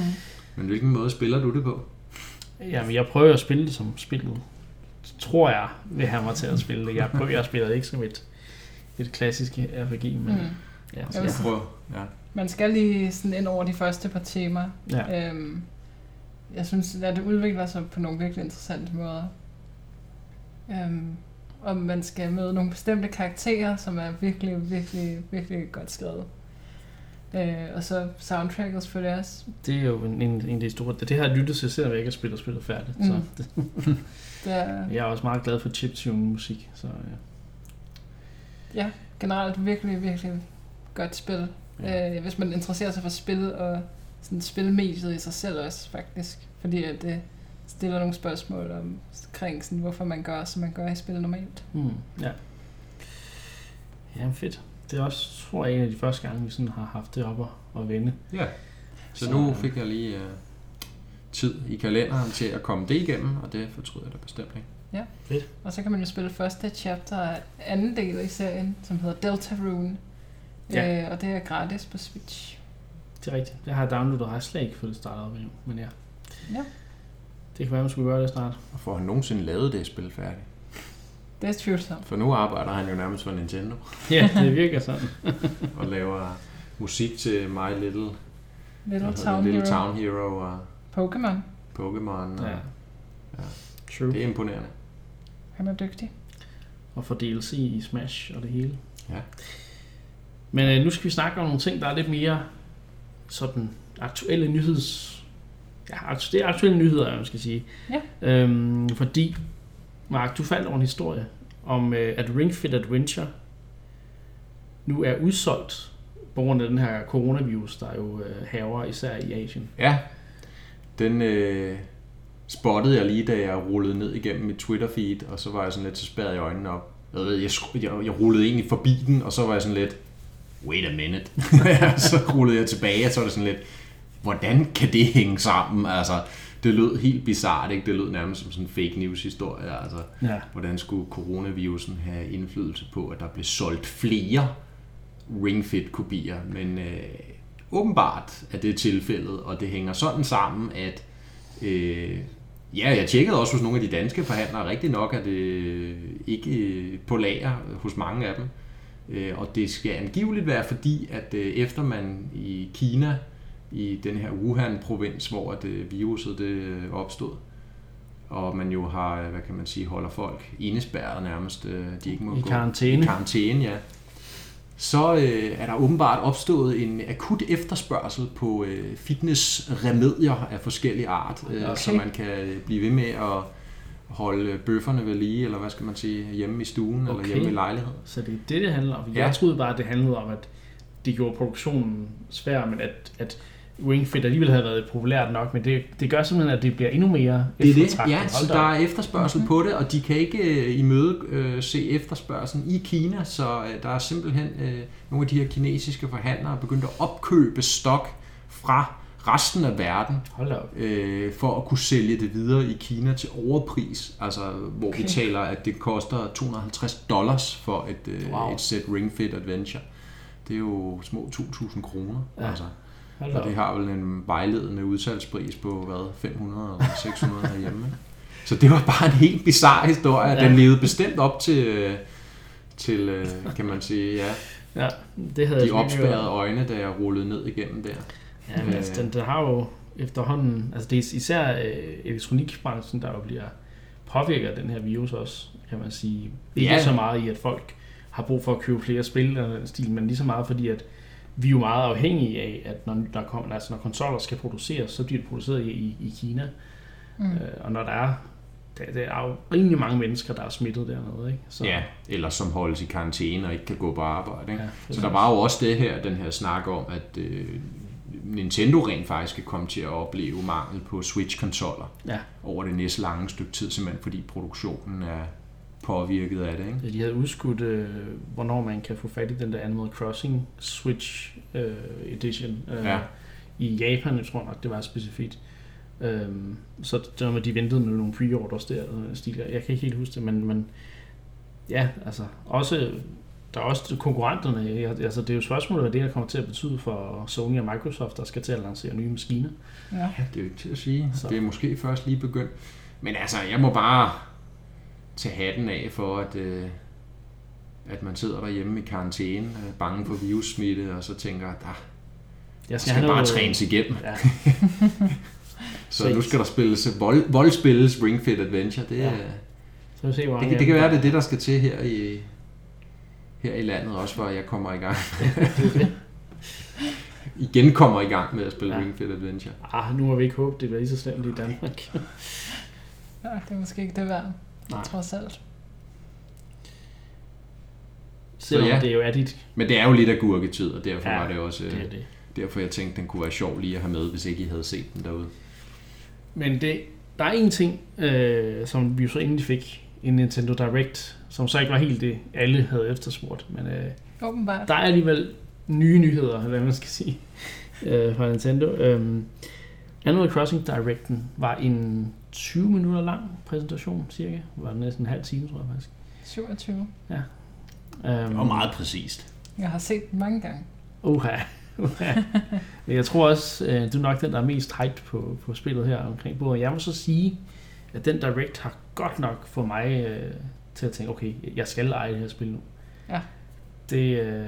Men hvilken måde spiller du det på? jamen, jeg prøver at spille det som spillet. Tror jeg vil have mig til at spille det. Jeg prøver, jeg spiller det ikke som et, et klassisk RPG, men Mm. ja, Jeg så jeg, Prøv. Ja. Man skal lige sådan ind over de første par temaer. ja. Øhm, jeg synes, at det udvikler sig på nogle virkelig interessante måder. Øhm, og man skal møde nogle bestemte karakterer, som er virkelig, virkelig, virkelig godt skrevet. Øh, og så soundtracket selvfølgelig også. det er jo en, en, en af de store... Det har jeg lyttet til, selvom jeg ikke har spillet spillet færdigt. Mm. Så *laughs* det, Det er jeg er også meget glad for chiptune musik. Så, ja. Generelt virkelig, virkelig godt spil. Ja. Øh, hvis man interesserer sig for spil og sådan spilmediet i sig selv også, faktisk. Fordi at det stiller nogle spørgsmål om, omkring, sådan, hvorfor man gør, som man gør i spil normalt. Mm, ja. Ja, fedt. Det er også, tror jeg, en af de første gange, vi sådan har haft det op at, at vende. ja. Så Så- nu fik jeg lige uh, tid i kalenderen til at komme det igennem, og det fortryder jeg da bestemt ikke. Og så kan man jo spille første chapter af anden del i serien, som hedder Deltarune. Ja. Øh, og det er gratis på Switch. Det er rigtigt. Jeg har downloadet, og har slet ikke fået det startet op endnu. Men ja. Ja. Det kan være, man skulle gøre det snart. Og får han nogensinde lavet det spil færdigt? Det er tvivlsomt. For nu arbejder han jo nærmest for Nintendo, Ja, det virker sådan. *laughs* og laver musik til My Little, Little Town Little Hero. Town Hero og Pokémon. Pokémon. Og Ja. Ja. True. Det er imponerende. Han er dygtig. Og får DLC i Smash og det hele. Ja. Men øh, nu skal vi snakke om nogle ting, der er lidt mere sådan aktuelle nyheds... Ja, det er aktuelle nyheder, jeg skal sige. Ja. Øhm, fordi, Mark, du faldt over en historie om, øh, at Ring Fit Adventure nu er udsolgt på grund af den her coronavirus, der jo øh, haver især i Asien. Ja, den øh, spottede jeg lige, da jeg rullede ned igennem mit Twitter-feed, og så var jeg sådan lidt så spærret i øjnene op. Jeg, ved, jeg, jeg, jeg rullede egentlig forbi den, og så var jeg sådan lidt, wait a minute. *laughs* så rullede jeg tilbage, og så var det sådan lidt, hvordan kan det hænge sammen? Altså, det lød helt bizart, ikke? Det lød nærmest som sådan en fake news historie. Altså, Ja. hvordan skulle coronavirusen have indflydelse på, at der blev solgt flere Ring Fit kopier, men øh, åbenbart er det tilfældet, og det hænger sådan sammen, at øh, ja, jeg tjekkede også hos nogle af de danske forhandlere, rigtig nok er det ikke øh, på lager hos mange af dem, øh, og det skal angiveligt være fordi, at øh, efter man i Kina, i den her Wuhan-provins, hvor øh, viruset det øh, opstod, og man jo har, hvad kan man sige, holder folk indespærret nærmest, øh, de ikke må I gå karantæne. i karantæne, ja. Så øh, er der åbenbart opstået en akut efterspørgsel på øh, fitnessremedier af forskellige art, øh, Okay. så man kan blive ved med at holde bøfferne ved lige, eller hvad skal man sige, hjemme i stuen okay. eller hjemme i lejligheden. Så det er det, det handler om. Jeg Ja. troede bare, at det handlede om, at det gjorde produktionen svær, men at, at Ring Fit alligevel havde været populært nok, men det, det gør simpelthen, at det bliver endnu mere Det er det, ja, så der er efterspørgsel mm-hmm. på det, og de kan ikke øh, imøde øh, se efterspørgselen i Kina, så øh, der er simpelthen øh, nogle af de her kinesiske forhandlere begyndt at opkøbe stok fra resten af verden, Hold da op. øh, for at kunne sælge det videre i Kina til overpris, altså hvor okay. vi taler, at det koster 250 dollars for et, øh, Wow. et sæt Ring Fit Adventure. Det er jo små 2.000 kroner, ja. altså. Hold Og det op. har vel en vejledende udsalgspris på, hvad, 500 eller 600 herhjemme. Så det var bare en helt bizarre historie. Ja. Den levede bestemt op til, til øh, kan man sige, ja, Ja, det havde de opspærrede øjne, da jeg rullede ned igennem der. Ja, men altså, den, den har jo efterhånden, altså det er især øh, elektronikbranchen, der jo bliver påvirket af den her virus også, kan man sige. Ikke Ja. så meget i, at folk har brug for at købe flere spil eller den stil, men lige så meget fordi, at vi er jo meget afhængige af, at når, der kommer, altså når konsoller skal produceres, så bliver de produceret i, i, i Kina. Mm. Øh, og når der er, der, der er jo rimelig mange mennesker, der er smittet dernede, ikke? Så, Ja, eller som holdes i karantæne og ikke kan gå på arbejde. Ikke? ja Ja, så der var jo også det her, den her snak om, at øh, Nintendo rent faktisk kan komme til at opleve mangel på Switch-konsoller Ja. over det næste lange stykke tid, simpelthen fordi produktionen er påvirket af det. Ikke? Ja, de havde udskudt, øh, hvornår man kan få fat i den der Animal Crossing Switch øh, Edition. Øh, Ja. I Japan, jeg tror nok, det var specifikt. Øhm, så det var med, de ventede med nogle pre-orders der. eller den stil. Jeg kan ikke helt huske det, men, men ja, altså også, der er også konkurrenterne. Altså, det er jo spørgsmålet, hvad det her kommer til at betyde for Sony og Microsoft, der skal til at lancere nye maskiner. Ja. Ja, det er jo ikke til at sige. Så. Det er måske først lige begyndt. Men altså, jeg må bare tage hatten af for, at, øh, at man sidder derhjemme i karantæne, øh, bange for virussmitte, og så tænker, at ah, Jeg skal, skal bare trænes igennem. Ja, *laughs* Så nu skal der spilles vold, voldspilles Ring Fit Adventure. Det, Ja. ja. så vi se, hvor det, det, det kan være, det er det, der skal til her i, her i landet, også for at jeg kommer i gang. *laughs* Igen kommer i gang med at spille Ja. Ring Fit Adventure. Ah, nu må vi ikke håbe, det bliver lige så slemt i Danmark. *laughs* ja, det er måske ikke det værd. Nej. Trods alt. Selvom ja. det jo er dit. Men det er jo lidt af gurketid, og derfor Ja, var det også... Det øh, er det. Derfor jeg tænkte, den kunne være sjov lige at have med, hvis ikke I havde set den derude. Men det, der er en ting, øh, som vi jo så endelig fik en Nintendo Direct, som så ikke var helt det, alle havde efterspurgt. Men øh, Åbenbart. der er alligevel nye nyheder, eller hvad man skal sige, *laughs* øh, fra Nintendo. Øh, Animal Crossing Directen var en 20 minutter lang præsentation, cirka. Det var næsten en halv time, tror jeg faktisk. 27. Um, præcist. Jeg har set den mange gange. Uha. Uha. Men jeg tror også, øh, du er nok den, der er mest hyped på, på spillet her omkring bordet. Jeg må så sige, at den Direct har godt nok for mig øh, til at tænke, okay, jeg skal eje det her spil nu. Ja. Det, øh,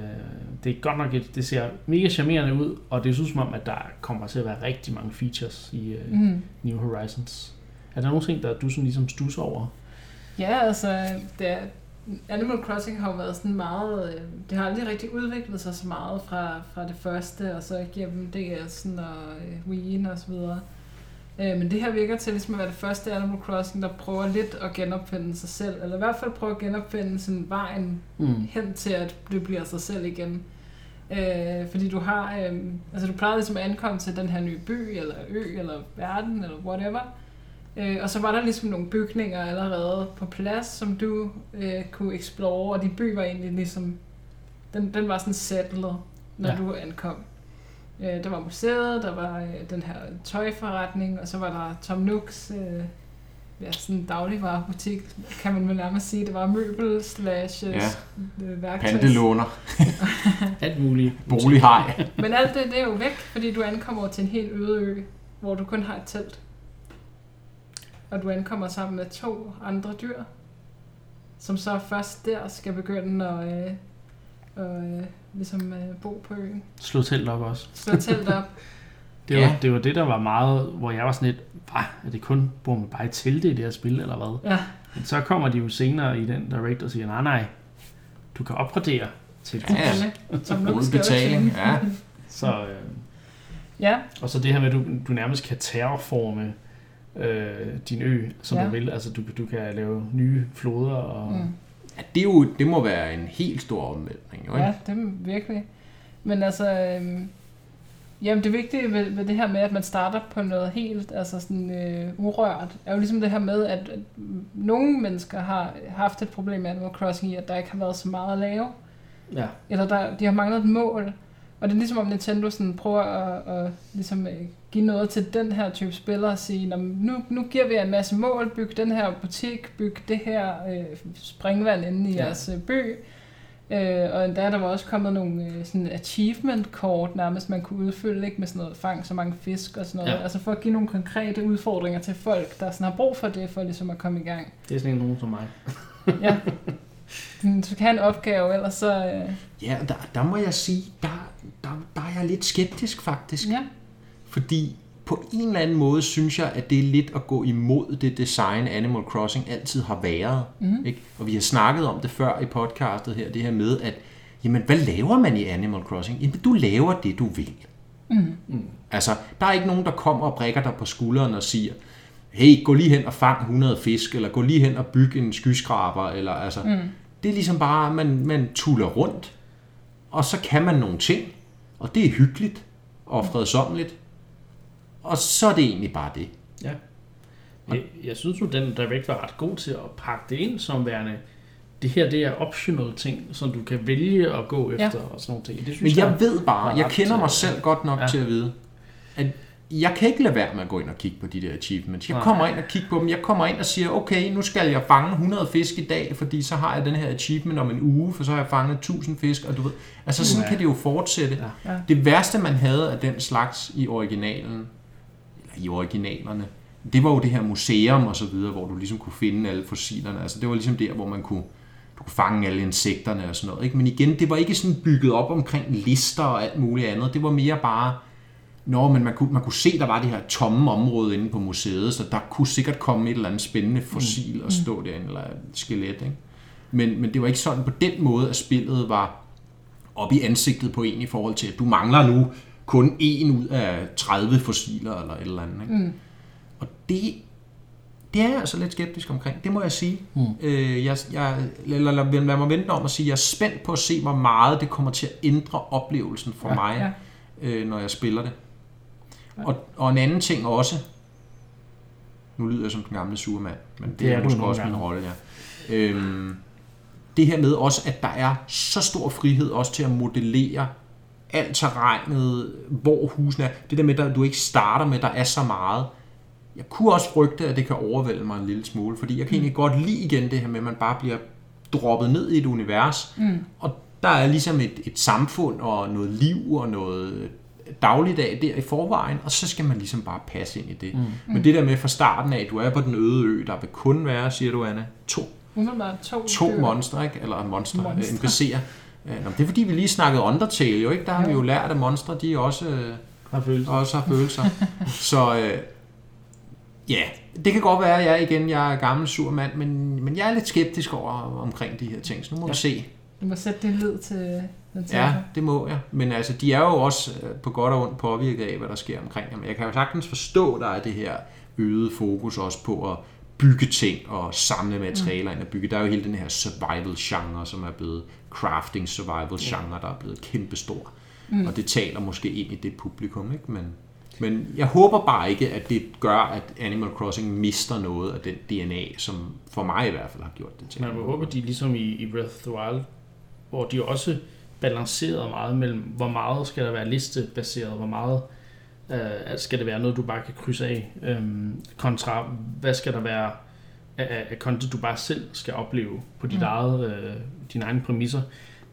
det er godt nok et, det ser mega charmerende ud, og det synes som om, at der kommer til at være rigtig mange features i øh, Mm. New Horizons. Er der nogle ting, der du sådan ligesom stusser over? Ja, altså, det er, Animal Crossing har jo været sådan meget... øh, Det har aldrig rigtig udviklet sig så meget fra, fra det første, og så gennem DS'en og øh, Wii'en og så videre. Øh, Men det her virker til ligesom at være det første Animal Crossing, der prøver lidt at genopfinde sig selv, eller i hvert fald prøver at genopfinde sådan vejen Mm. hen til, at det bliver sig selv igen. Øh, fordi du har, øh, altså du plejede ligesom at ankomme til den her nye by, eller ø, eller verden, eller whatever. Øh, og så var der ligesom nogle bygninger allerede på plads, som du øh, kunne explore, og de by var egentlig ligesom, den, den var sådan settled, når Ja. du ankom. Øh, der var museet, der var øh, den her tøjforretning, og så var der Tom Nooks, øh, ja, sådan en dagligvarebutik, kan man vel nærmest sige. Det var møbel slash Ja. ja. værktøj. Pantelåner, *laughs* Alt muligt. bolighej. Men alt det, det er jo væk, fordi du ankommer til en helt øde ø, hvor du kun har et telt. Og du ankommer sammen med to andre dyr, som så først der skal begynde at, øh, og, øh, ligesom, øh, bo på øen. Slå telt op også. Slå telt op. *laughs* Det var, Ja. det var det, der var meget, hvor jeg var sådan lidt, hvad, er det kun, bor man bare i telte i det her spil, eller hvad? Ja, Men så kommer de jo senere i den direct og siger, nej, nej, du kan opgradere til Ja, ja. Som Uden betaling, ja. Så, øh, Ja, og så det her med, at du, du nærmest kan terraforme øh, din ø, som Ja. du vil. Altså, du, du kan lave nye floder og... mm. ja det, er jo, det må være en helt stor omvæltning. Jo, ikke? ja, det er virkelig. Men altså, øhm, jamen det vigtige ved, ved det her med, at man starter på noget helt altså sådan, øh, urørt, er jo ligesom det her med, at, at nogle mennesker har haft et problem med Animal Crossing i, at der ikke har været så meget at lave. ja. Eller der, de har manglet et mål. Og det er ligesom om Nintendo sådan prøver at, at ligesom, øh, give noget til den her type spillere og sige, "Nå, men nu, nu giver vi jer en masse mål, byg den her butik, byg det her øh, springvand inde i Ja. jeres øh, by. Øh, og endda der var også kommet nogle øh, sådan achievement-kort nærmest, man kunne udfylde ikke med sådan noget fang så mange fisk og sådan noget. Ja. Altså for at give nogle konkrete udfordringer til folk, der sådan har brug for det, for ligesom at komme i gang. Det er sådan en nogen som mig. Ja. Du kan have en opgave, ellers så... Øh, Ja, der, der må jeg sige, der, der, der er jeg lidt skeptisk faktisk. ja. Fordi på en eller anden måde synes jeg, at det er lidt at gå imod det design, Animal Crossing altid har været. Mhm. Ikke? Og vi har snakket om det før i podcastet her, det her med, at jamen, hvad laver man i Animal Crossing? Jamen, du laver det, du vil. Mm. Altså, der er ikke nogen, der kommer og brækker dig på skulderen og siger, hey, gå lige hen og fang 100 fisk, eller gå lige hen og bygge en skyskraber, eller altså, Mm. det er ligesom bare, at man, man tuller rundt, og så kan man nogle ting, og det er hyggeligt og fredsommeligt, og så er det egentlig bare det. Ja. Jeg, jeg synes jo, den direct var ret god til at pakke det ind som værende, det her det er optional ting, som du kan vælge at gå efter ja. og sådan nogle ting. Det synes Men jeg ved bare, jeg kender mig selv godt nok ja. til at vide, at jeg kan ikke lade være med at gå ind og kigge på de der achievements. Jeg kommer ind og kigger på dem. Jeg kommer ind og siger, okay, nu skal jeg fange 100 fisk i dag, fordi så har jeg den her achievement om en uge, for så har jeg fanget 1000 fisk, og du ved, altså sådan Ja. kan det jo fortsætte. Ja. Ja. Det værste, man havde af den slags i originalen, i originalerne, det var jo det her museum og så videre, hvor du ligesom kunne finde alle fossilerne. Altså det var ligesom der, hvor man kunne, du kunne fange alle insekterne og sådan noget. Ikke? Men igen, det var ikke sådan bygget op omkring lister og alt muligt andet. Det var mere bare, Nå, men man kunne, man kunne se, der var det her tomme område inde på museet, så der kunne sikkert komme et eller andet spændende fossil og stå derinde, eller et skelet. Ikke? Men, men det var ikke sådan på den måde, at spillet var op i ansigtet på en i forhold til, at du mangler nu kun en ud af 30 fossiler eller et eller andet. Ikke? Mm. Og det, det er jeg altså lidt skeptisk omkring, det må jeg sige. Mm. Øh, jeg, jeg, eller lad, lad mig vente om at sige, jeg er spændt på at se, hvor meget det kommer til at ændre oplevelsen for Ja, mig, Ja. øh, når jeg spiller det. Ja. Og, og en anden ting også, nu lyder jeg som den gamle surmand, men det, Det er er måske også min rolle, ja. Øhm, det her med også, at der er så stor frihed også til at modellere alt terrænet, hvor husene er. Det der med, at du ikke starter med, at der er så meget. Jeg kunne også frygte, at det kan overvælde mig en lille smule, fordi jeg kan egentlig godt lide igen det her med, at man bare bliver droppet ned i et univers, Mm. og der er ligesom et, et samfund og noget liv og noget dagligdag der i forvejen, og så skal man ligesom bare passe ind i det. Mm. Men det der med fra starten af, at du er på den øde ø, der vil kun være, siger du Anna, to, to, to monstre, ikke? eller monstre, monstre. NPC'er. Øh, Det er fordi, vi lige snakkede Undertale, jo ikke? Der har Jo. vi jo lært, at monstre, de også, øh, har følelser. også har følelser. *laughs* så, øh, Ja, det kan godt være, at jeg igen jeg er gammel sur mand, men, men jeg er lidt skeptisk over omkring de her ting, så nu må ja. vi se. Du må sætte din lid til. Ja, det må jeg. Men altså, de er jo også øh, på godt og ondt påvirket af, hvad der sker omkring dem. Jeg kan jo sagtens forstå, der er det her øget fokus også på at bygge ting og samle materialer mm. ind og bygge. Der er jo hele den her survival-genre, som er blevet crafting survival-genre, der er blevet kæmpestor. Mm. Og det taler måske ind i det publikum, ikke? Men, men jeg håber bare ikke, at det gør, at Animal Crossing mister noget af den DNA, som for mig i hvert fald har gjort det til. Men jeg håber, de ligesom i, i Breath of the Wild, hvor de også balancerede meget mellem, hvor meget skal der være listebaseret, hvor meget øh, skal det være noget, du bare kan krydse af, øh, kontra hvad skal der være af, af content, du bare selv skal opleve på dit mm. eget, øh, dine egne præmisser.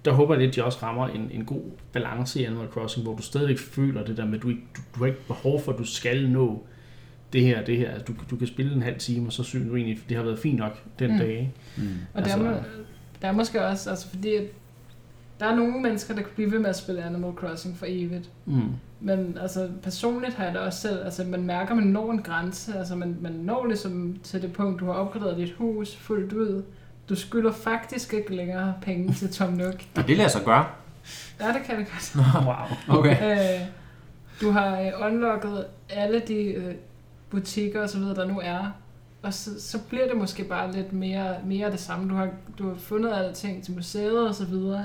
Der håber jeg lidt, at de også rammer en, en god balance i Animal Crossing, hvor du stadigvæk føler det der med, at du, ikke, du, du har ikke behov for, at du skal nå det her det her. Du, du kan spille en halv time, og så synes du egentlig, det har været fint nok den mm. dag. Ikke? Mm. Og altså, der, er, der er måske også, altså fordi der er nogle mennesker, der kan blive ved med at spille Animal Crossing for evigt. Mm. Men altså, personligt har jeg det også selv, altså man mærker, man når en grænse, altså man, man når ligesom til det punkt, du har opgraderet dit hus fuldt ud. Du skylder faktisk ikke længere penge til Tom Nook. *laughs* Og det lader sig gøre. Ja, det kan det godt. *laughs* wow, okay. Øh, du har øh, unlocket alle de øh, butikker og så videre, der nu er. Og så, så bliver det måske bare lidt mere, mere det samme. Du har, du har fundet alle ting til museet og så videre.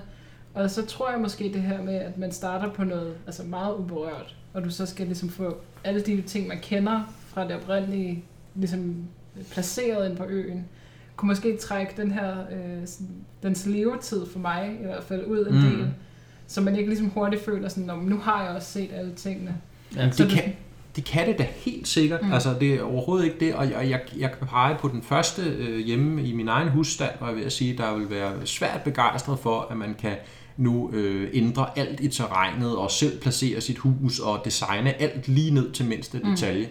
Og så tror jeg måske det her med, at man starter på noget altså meget uberørt, og du så skal ligesom få alle de ting, man kender fra det oprindelige, ligesom placeret ind på øen, kunne måske trække den her, øh, dens levetid for mig i hvert fald ud en mm. del, så man ikke ligesom hurtigt føler sådan, nu har jeg også set alle tingene. Ja, det, kan, det kan det da helt sikkert. Mm. Altså, det er overhovedet ikke det. Og jeg, jeg, jeg kan pege på den første øh, hjemme i min egen husstand, hvor jeg vil sige, der vil være svært begejstret for, at man kan nu øh, ændre alt i terrænet og selv placere sit hus og designe alt lige ned til mindste mm. detalje.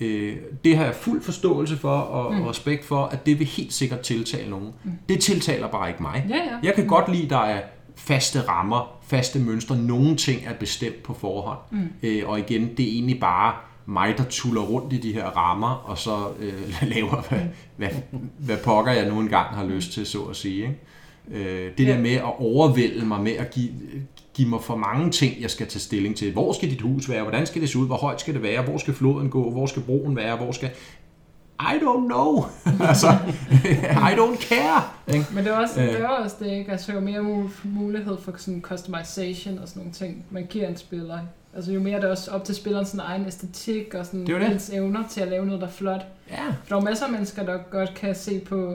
Øh, det har jeg fuld forståelse for og, mm. respekt for, at det vil helt sikkert tiltale nogen. Mm. Det tiltaler bare ikke mig. Ja, ja. Jeg kan mm. godt lide, at der er faste rammer, faste mønstre. Nogle ting er bestemt på forhånd. Mm. Øh, og igen, det er egentlig bare mig, der tuller rundt i de her rammer, og så øh, *laughs* laver, hvad, hvad, hvad pokker jeg nu engang har lyst til, så at sige. Ikke? Øh, det ja. der med at overvælde mig med at give, give mig for mange ting, jeg skal tage stilling til. Hvor skal dit hus være? Hvordan skal det se ud? Hvor højt skal det være? Hvor skal floden gå? Hvor skal broen være? Hvor skal... I don't know. *laughs* altså, I don't care. Ikke? Men det er også det, er også det ikke? Altså, jo mere mulighed for sådan customization og sådan nogle ting, man giver en spiller. Altså, jo mere det er også op til spilleren sin egen æstetik og sådan det det. evner til at lave noget, der er flot. Ja. For der er masser af mennesker, der godt kan se på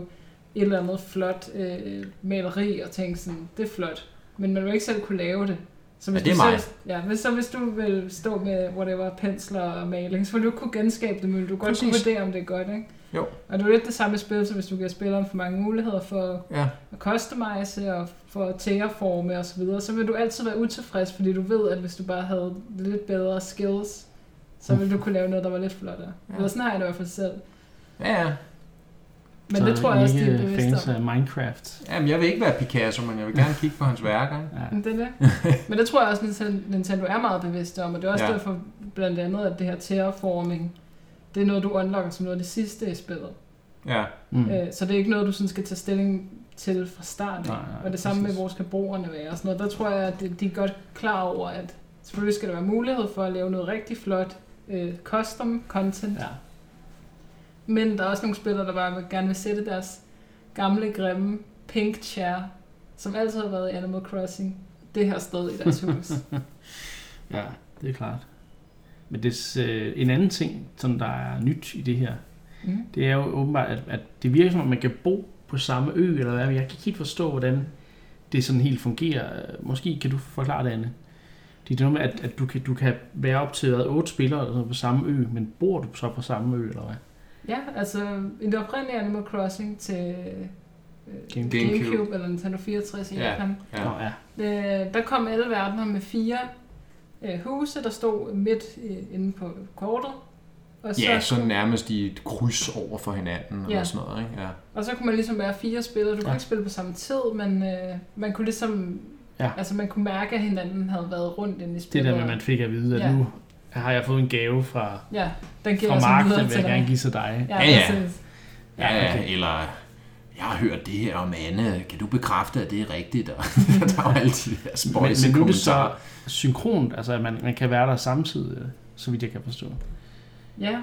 et eller andet flot øh, maleri og tænke sådan, det er flot. Men man vil ikke selv kunne lave det. Så hvis ja, det er mig. Så, ja, hvis, så hvis du vil stå med whatever, pensler og maling, så vil du ikke kunne genskabe det, men du godt kunne vurdere, om det er godt, ikke? Jo. Og det er jo lidt det samme spil, så hvis du giver spilleren for mange muligheder for ja. at customize og for at terraforme og så videre, så vil du altid være utilfreds, fordi du ved, at hvis du bare havde lidt bedre skills, så ville du kunne lave noget, der var lidt flottere. Ja. Eller sådan har jeg det i hvert fald selv. Ja, ja. Men så det tror jeg også, de er fans af Minecraft. Jamen, jeg vil ikke være Picasso, men jeg vil gerne kigge på hans værker. Ja. Det er det. *laughs* Men det tror jeg også, Nintendo er meget bevidst om, og det er også ja. derfor blandt andet, at det her terraforming, det er noget, du unlocker som noget af det sidste i spillet. Ja. Mm. Øh, så det er ikke noget, du sådan skal tage stilling til fra starten. Nej, nej, og det samme præcis. med, hvor skal broerne være og sådan noget. Der tror jeg, at de er godt klar over, at selvfølgelig skal der være mulighed for at lave noget rigtig flot uh, custom content. Ja men der er også nogle spillere, der bare gerne vil sætte deres gamle, grimme pink chair, som altid har været i Animal Crossing, det her sted i deres hus. *laughs* ja, det er klart. Men det, øh, en anden ting, som der er nyt i det her, mm. det er jo åbenbart, at, at det virker som om, man kan bo på samme ø, eller hvad. Jeg kan ikke helt forstå, hvordan det sådan helt fungerer. Måske kan du forklare det, Anne. Det er noget med, at, at du, kan, du kan være op til hvad, otte spillere på samme ø, men bor du så på samme ø, eller hvad? Ja, altså i det oprindelige Animal Crossing til øh, Gamecube. Gamecube eller Nintendo 64 i ja. Japan. Ja. Ja. Øh, der kom alle verdener med fire øh, huse, der stod midt øh, inde på kortet. Og så ja, så kunne, nærmest i et kryds over for hinanden ja. og sådan noget. Ikke? Ja. Og så kunne man ligesom være fire spillere. Du ja. kunne ikke spille på samme tid, men øh, man kunne ligesom... Ja. Altså man kunne mærke, at hinanden havde været rundt inde i spillet. Det der med, at man fik at vide, at ja. nu har jeg fået en gave fra, Ja, den giver fra Mark, den vil jeg gerne give til dig. Ja, Ja, ja. Ja, Ja, okay. eller jeg har hørt det her om Anne. Kan du bekræfte, at det er rigtigt? Og *laughs* der var alle de der Men, spøjse men nu er det så synkront, altså at man, man kan være der samtidig, så vidt jeg kan forstå. Ja,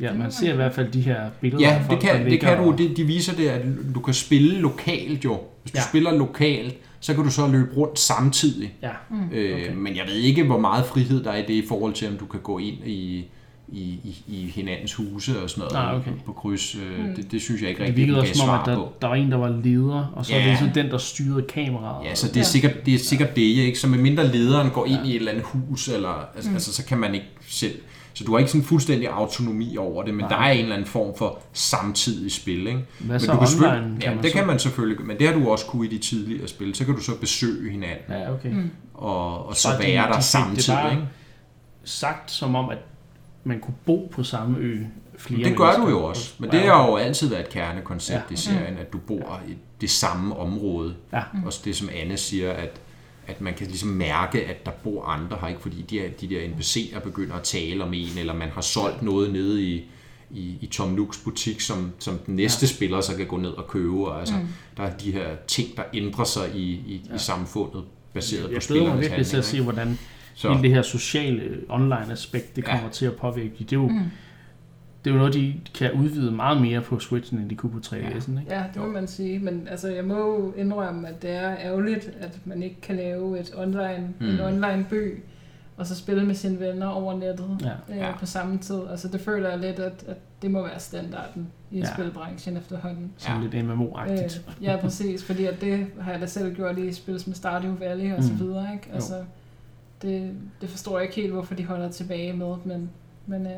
Ja, man ser i hvert fald de her billeder Ja, af det folk, kan, det kan du. Det, de viser det, at du kan spille lokalt jo. Hvis du Ja. spiller lokalt, så kan du så løbe rundt samtidig. Ja, Øh, Okay. Men jeg ved ikke, hvor meget frihed der er i det i forhold til, om du kan gå ind i, i, i, i hinandens huse og sådan noget Nej, okay. på, kryds. Øh, Mm. det, det synes jeg ikke det rigtig, virkede også gav som om, at der, på. der var en, der var leder, og så Ja. er det sådan den, der styrede kameraet. Ja, så det er, Ja. sikkert, det er sikkert det, ikke? Så medmindre lederen går ind Ja. i et eller andet hus, eller, altså, Mm. altså, så kan man ikke selv... Så du har ikke sådan fuldstændig autonomi over det, men Nej. der er en eller anden form for samtidig spil, ikke? Hvad Men så du kan online? selvfølgelig- Kan ja, man det så? kan man selvfølgelig, men det har du også kunne i de tidligere spil. Så kan du så besøge hinanden, Ja, okay. Mm. og, og så de- være de der fik samtidig, Det bare ikke? sagt som om, at man kunne bo på samme ø flere Det gør du jo også, men det har jo altid været et kernekoncept Ja. ja. i serien, at du bor i det samme område. Ja. Også det, som Anne siger, at, at man kan ligesom mærke, at der bor andre her, ikke fordi de, er, de der NPC'er begynder at tale om en, eller man har solgt noget nede i, i, i Tom Nooks butik, som, som den næste ja. spiller så kan gå ned og købe. Og, altså, mm. Der er de her ting, der ændrer sig i, i, ja. i samfundet, baseret Jeg på glæder mig spillernes virkelig til at handlinger. se, hvordan Så, hele det her sociale online aspekt, det Ja. kommer til at påvirke. Det er jo, Mm. Det er jo noget, de kan udvide meget mere på Switchen, end de kunne på 3DS'en. Ikke? Ja, det må man sige. Men altså, jeg må jo indrømme, at det er ærgerligt, at man ikke kan lave et online, mm. en Mm. online by, og så spille med sine venner over nettet Ja. øh, Ja. på samme tid. Altså, det føler jeg lidt, at, at det må være standarden i Ja. ja. spilbranchen efterhånden. Sådan Ja. lidt MMO-agtigt. Øh, ja, præcis, fordi at det har jeg da selv gjort i spil som Stardew Valley og så Mm. videre, ikke? Altså, det, det forstår jeg ikke helt, hvorfor de holder tilbage med, men, men øh,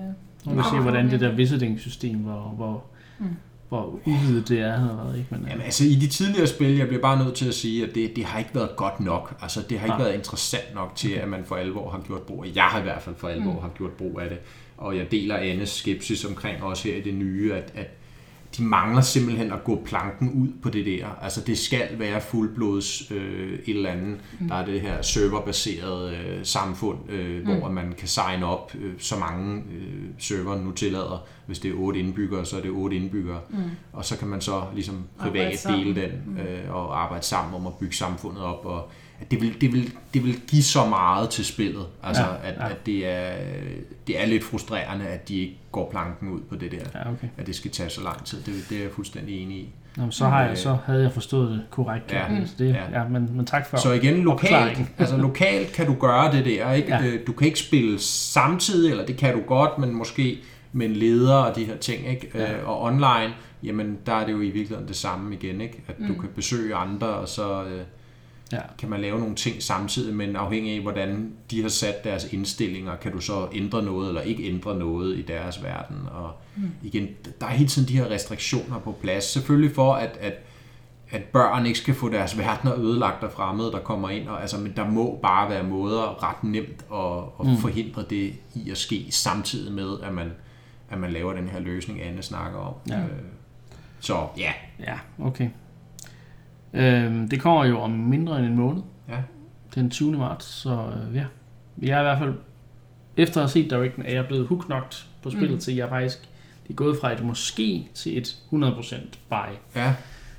Nu vil vi se, hvordan det der visiting-system, hvor, hvor, Mm. hvor udvidet det er, har været. Ikke? Men, Jamen, altså i de tidligere spil, jeg bliver bare nødt til at sige, at det, det har ikke været godt nok. Altså det har ikke Nej. været interessant nok til, at man for alvor har gjort brug af. Jeg har i hvert fald for alvor Mm. har gjort brug af det. Og jeg deler Annes skepsis omkring også her i det nye, at, at de mangler simpelthen at gå planken ud på det der. Altså det skal være fuldblods øh, et eller andet. Mm. Der er det her serverbaserede øh, samfund, øh, Mm. hvor man kan signe op øh, så mange øh, server nu tillader. Hvis det er otte indbyggere, så er det otte indbyggere. mm. Og så kan man så ligesom privat dele den Mm. øh, og arbejde sammen om at bygge samfundet op. Og at det, vil, det, vil, det vil give så meget til spillet. Altså, Ja, at, ja. at det, er, det er lidt frustrerende, at de ikke går planken ud på det der. ja, okay. At det skal tage så lang tid. Det, det er jeg fuldstændig enig i. Nå, så, har jeg, Øh, så havde jeg forstået det korrekt. Ja, Ja, det, ja. ja. men, men tak for Så igen, lokalt, *laughs* altså lokalt kan du gøre det der. Ikke? Ja. Ja. Du kan ikke spille samtidig, eller det kan du godt, men måske med en leder og de her ting. Ikke? Ja. Øh, Og online, jamen der er det jo i virkeligheden det samme igen. Ikke? At du Mm. kan besøge andre, og så øh, Ja. kan man lave nogle ting samtidig, men afhængig af, hvordan de har sat deres indstillinger, kan du så ændre noget eller ikke ændre noget i deres verden. Og Mm. igen, der er hele tiden de her restriktioner på plads. Selvfølgelig for, at, at at børn ikke skal få deres verdener ødelagt af fremmede, der kommer ind. Og, altså, men der må bare være måder ret nemt at, at Mm. forhindre det i at ske, samtidig med, at man, at man laver den her løsning, Anne snakker om. Ja. Øh, så ja, Ja, okay. Øhm, det kommer jo om mindre end en måned. Ja. Den 20. marts, så øh, ja. Jeg er i hvert fald, efter at have set Directen, er jeg blevet hooknogt på spillet Mm. til, jeg er faktisk det er gået fra et måske til et 100% buy ja.